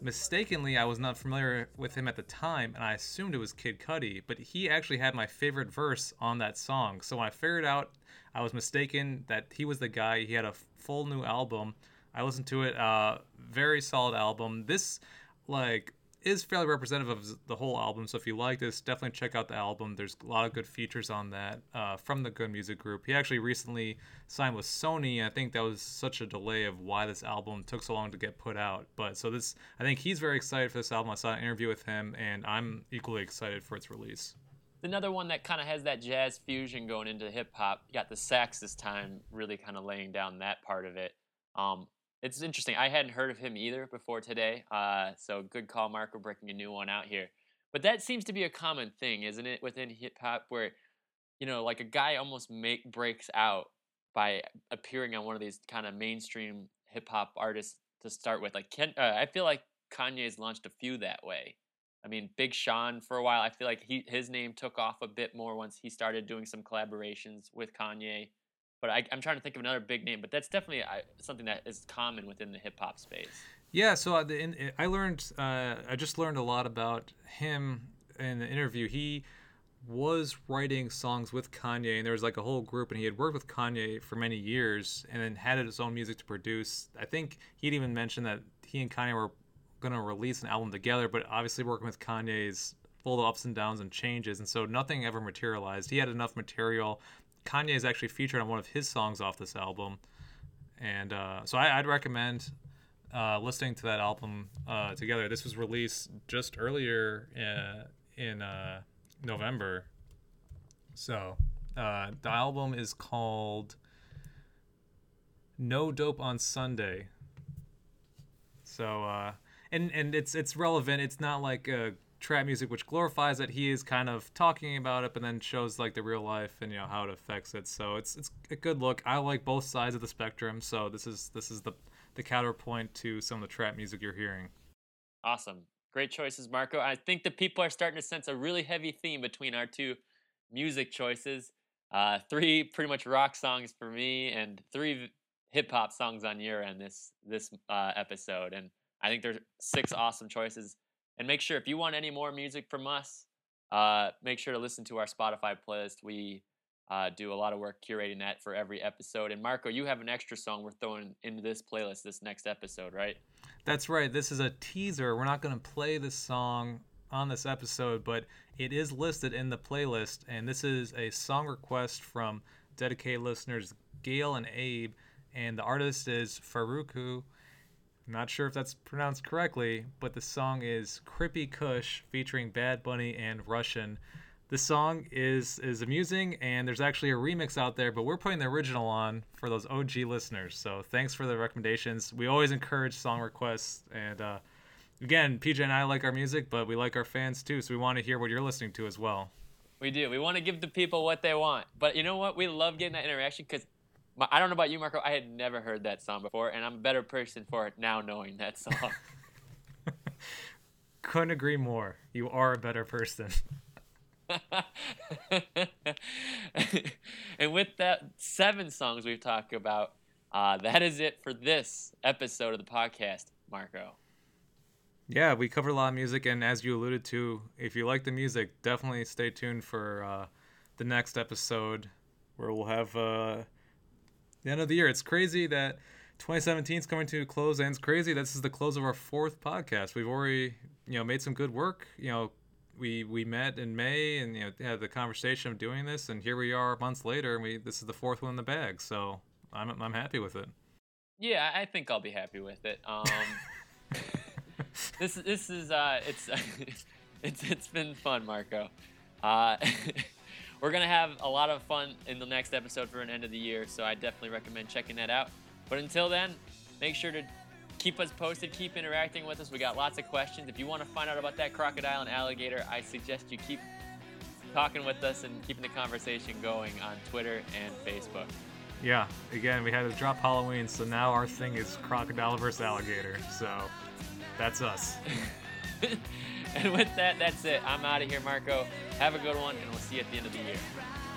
Speaker 1: Mistakenly, I was not familiar with him at the time, and I assumed it was Kid Cudi, but he actually had my favorite verse on that song. So when I figured out I was mistaken that he was the guy, he had a full new album. I listened to it, uh, very solid album. This, like, is fairly representative of the whole album. So if you like this, definitely check out the album. There's a lot of good features on that uh, from the Good Music Group. He actually recently signed with Sony. I think that was such a delay of why this album took so long to get put out. But so this, I think he's very excited for this album. I saw an interview with him, and I'm equally excited for its release.
Speaker 2: Another one that kind of has that jazz fusion going into hip hop. Got the sax this time, really kind of laying down that part of it. Um, it's interesting. I hadn't heard of him either before today. Uh, so good call, Mark. We're breaking a new one out here. But that seems to be a common thing, isn't it, within hip hop, where you know, like a guy almost make breaks out by appearing on one of these kind of mainstream hip hop artists to start with. Like Ken, uh, I feel like Kanye's launched a few that way. I mean, Big Sean for a while. I feel like he his name took off a bit more once he started doing some collaborations with Kanye. But I, I'm trying to think of another big name. But that's definitely something that is common within the hip hop space.
Speaker 1: Yeah, so uh, in, I learned, uh, I just learned a lot about him in the interview. He was writing songs with Kanye, and there was like a whole group, and he had worked with Kanye for many years, and then had his own music to produce. I think he'd even mentioned that he and Kanye were going to release an album together, but obviously working with Kanye's full of ups and downs and changes, and so nothing ever materialized. He had enough material. Kanye is actually featured on one of his songs off this album, and uh, so I, I'd recommend uh, listening to that album uh, together. This was released just earlier uh, in uh, November. So uh, the album is called No Dope on Sunday. So and and it's it's relevant. It's not like uh, trap music which glorifies it. He is kind of talking about it, but then shows like the real life and you know how it affects it. So it's it's a good look. I like both sides of the spectrum. So this is this is the the counterpoint to some of the trap music you're hearing.
Speaker 2: Awesome. Great choices, Marco. I think the people are starting to sense a really heavy theme between our two music choices. Uh, three pretty much rock songs for me, and three hip hop songs on your end this this uh, episode. And I think there's six awesome choices. And make sure if you want any more music from us, uh, make sure to listen to our Spotify playlist. We uh, do a lot of work curating that for every episode. And Marco, you have an extra song we're throwing into this playlist this next episode, right?
Speaker 1: That's right. This is a teaser. We're not going to play this song on this episode, but it is listed in the playlist. And this is a song request from dedicated listeners Gail and Abe. And the artist is Farruko. I'm not sure if that's pronounced correctly, but the song is Krippy Kush featuring Bad Bunny and Rvssian. The song is is amusing, and there's actually a remix out there, but we're putting the original on for those OG listeners. So thanks for the recommendations. We always encourage song requests, and uh, again, PJ and I like our music, but we like our fans too, so we want to hear what you're listening to as well.
Speaker 2: We do. We want to give the people what they want. But you know what? We love getting that interaction because I don't know about you, Marco. I had never heard that song before, and I'm a better person for it now knowing that song. <laughs>
Speaker 1: Couldn't agree more. You are a better person. <laughs>
Speaker 2: and with that seven songs we've talked about, uh, that is it for this episode of the podcast, Marco.
Speaker 1: Yeah, we covered a lot of music, and as you alluded to, if you like the music, definitely stay tuned for uh, the next episode where we'll have uh, the end of the year. It's crazy that 2017 is coming to a close, and it's crazy this is the close of our fourth podcast. We've already, you know, made some good work. You know, we we met in May and you know had the conversation of doing this, and here we are months later, and we this is the fourth one in the bag. So I'm I'm happy with it.
Speaker 2: Yeah, I think I'll be happy with it. Um, <laughs> this this is uh, it's <laughs> it's it's been fun, Marco. Uh, <laughs> we're gonna have a lot of fun in the next episode for an end of the year, so I definitely recommend checking that out. But until then, make sure to keep us posted, keep interacting with us. We got lots of questions. If you want to find out about that crocodile and alligator, I suggest you keep talking with us and keeping the conversation going on Twitter and Facebook.
Speaker 1: Yeah, again, we had to drop Halloween, so now our thing is crocodile versus alligator. So that's us. <laughs> <laughs>
Speaker 2: and with that, that's it. I'm out of here, Marco. Have a good one, and we'll see you at the end of the year.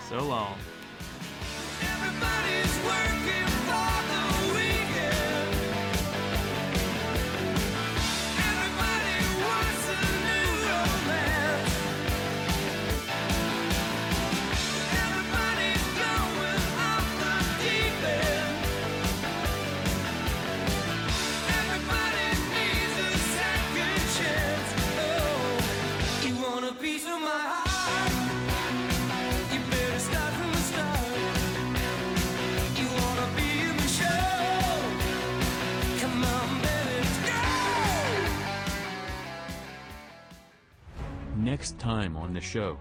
Speaker 1: So long.
Speaker 6: Next time on the show,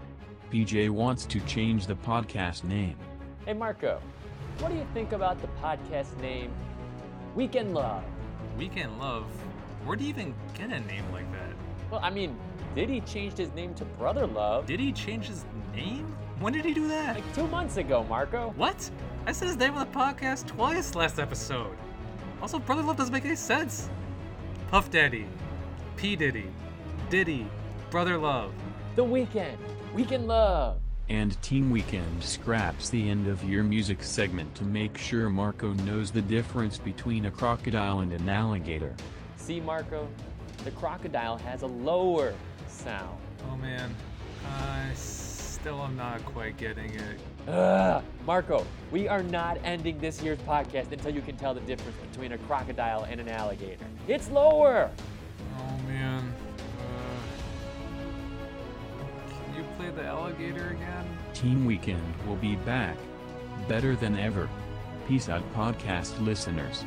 Speaker 6: PJ wants to change the podcast name.
Speaker 2: Hey, Marco, what do you think about the podcast name Weekend Love?
Speaker 1: Weekend Love. Where do you even get a name like that?
Speaker 2: Well, I mean, Diddy changed his name to Brother Love
Speaker 1: Did he change his name? When did he do that?
Speaker 2: like two months ago, Marco.
Speaker 1: What? I said his name on the podcast twice last episode. Also, Brother Love doesn't make any sense. Puff Daddy, P Diddy, Diddy, Brother love.
Speaker 2: The weekend. Weekend love.
Speaker 6: And Team Weekend scraps the end of your music segment to make sure Marco knows the difference between a crocodile and an alligator.
Speaker 2: See, Marco? The crocodile has a lower sound.
Speaker 1: Oh man, I still am not quite getting it.
Speaker 2: Ugh. Marco, we are not ending this year's podcast until you can tell the difference between a crocodile and an alligator. It's lower.
Speaker 1: Oh man. You play the alligator again?
Speaker 6: Team Weekend will be back. Better than ever. Peace out, podcast listeners.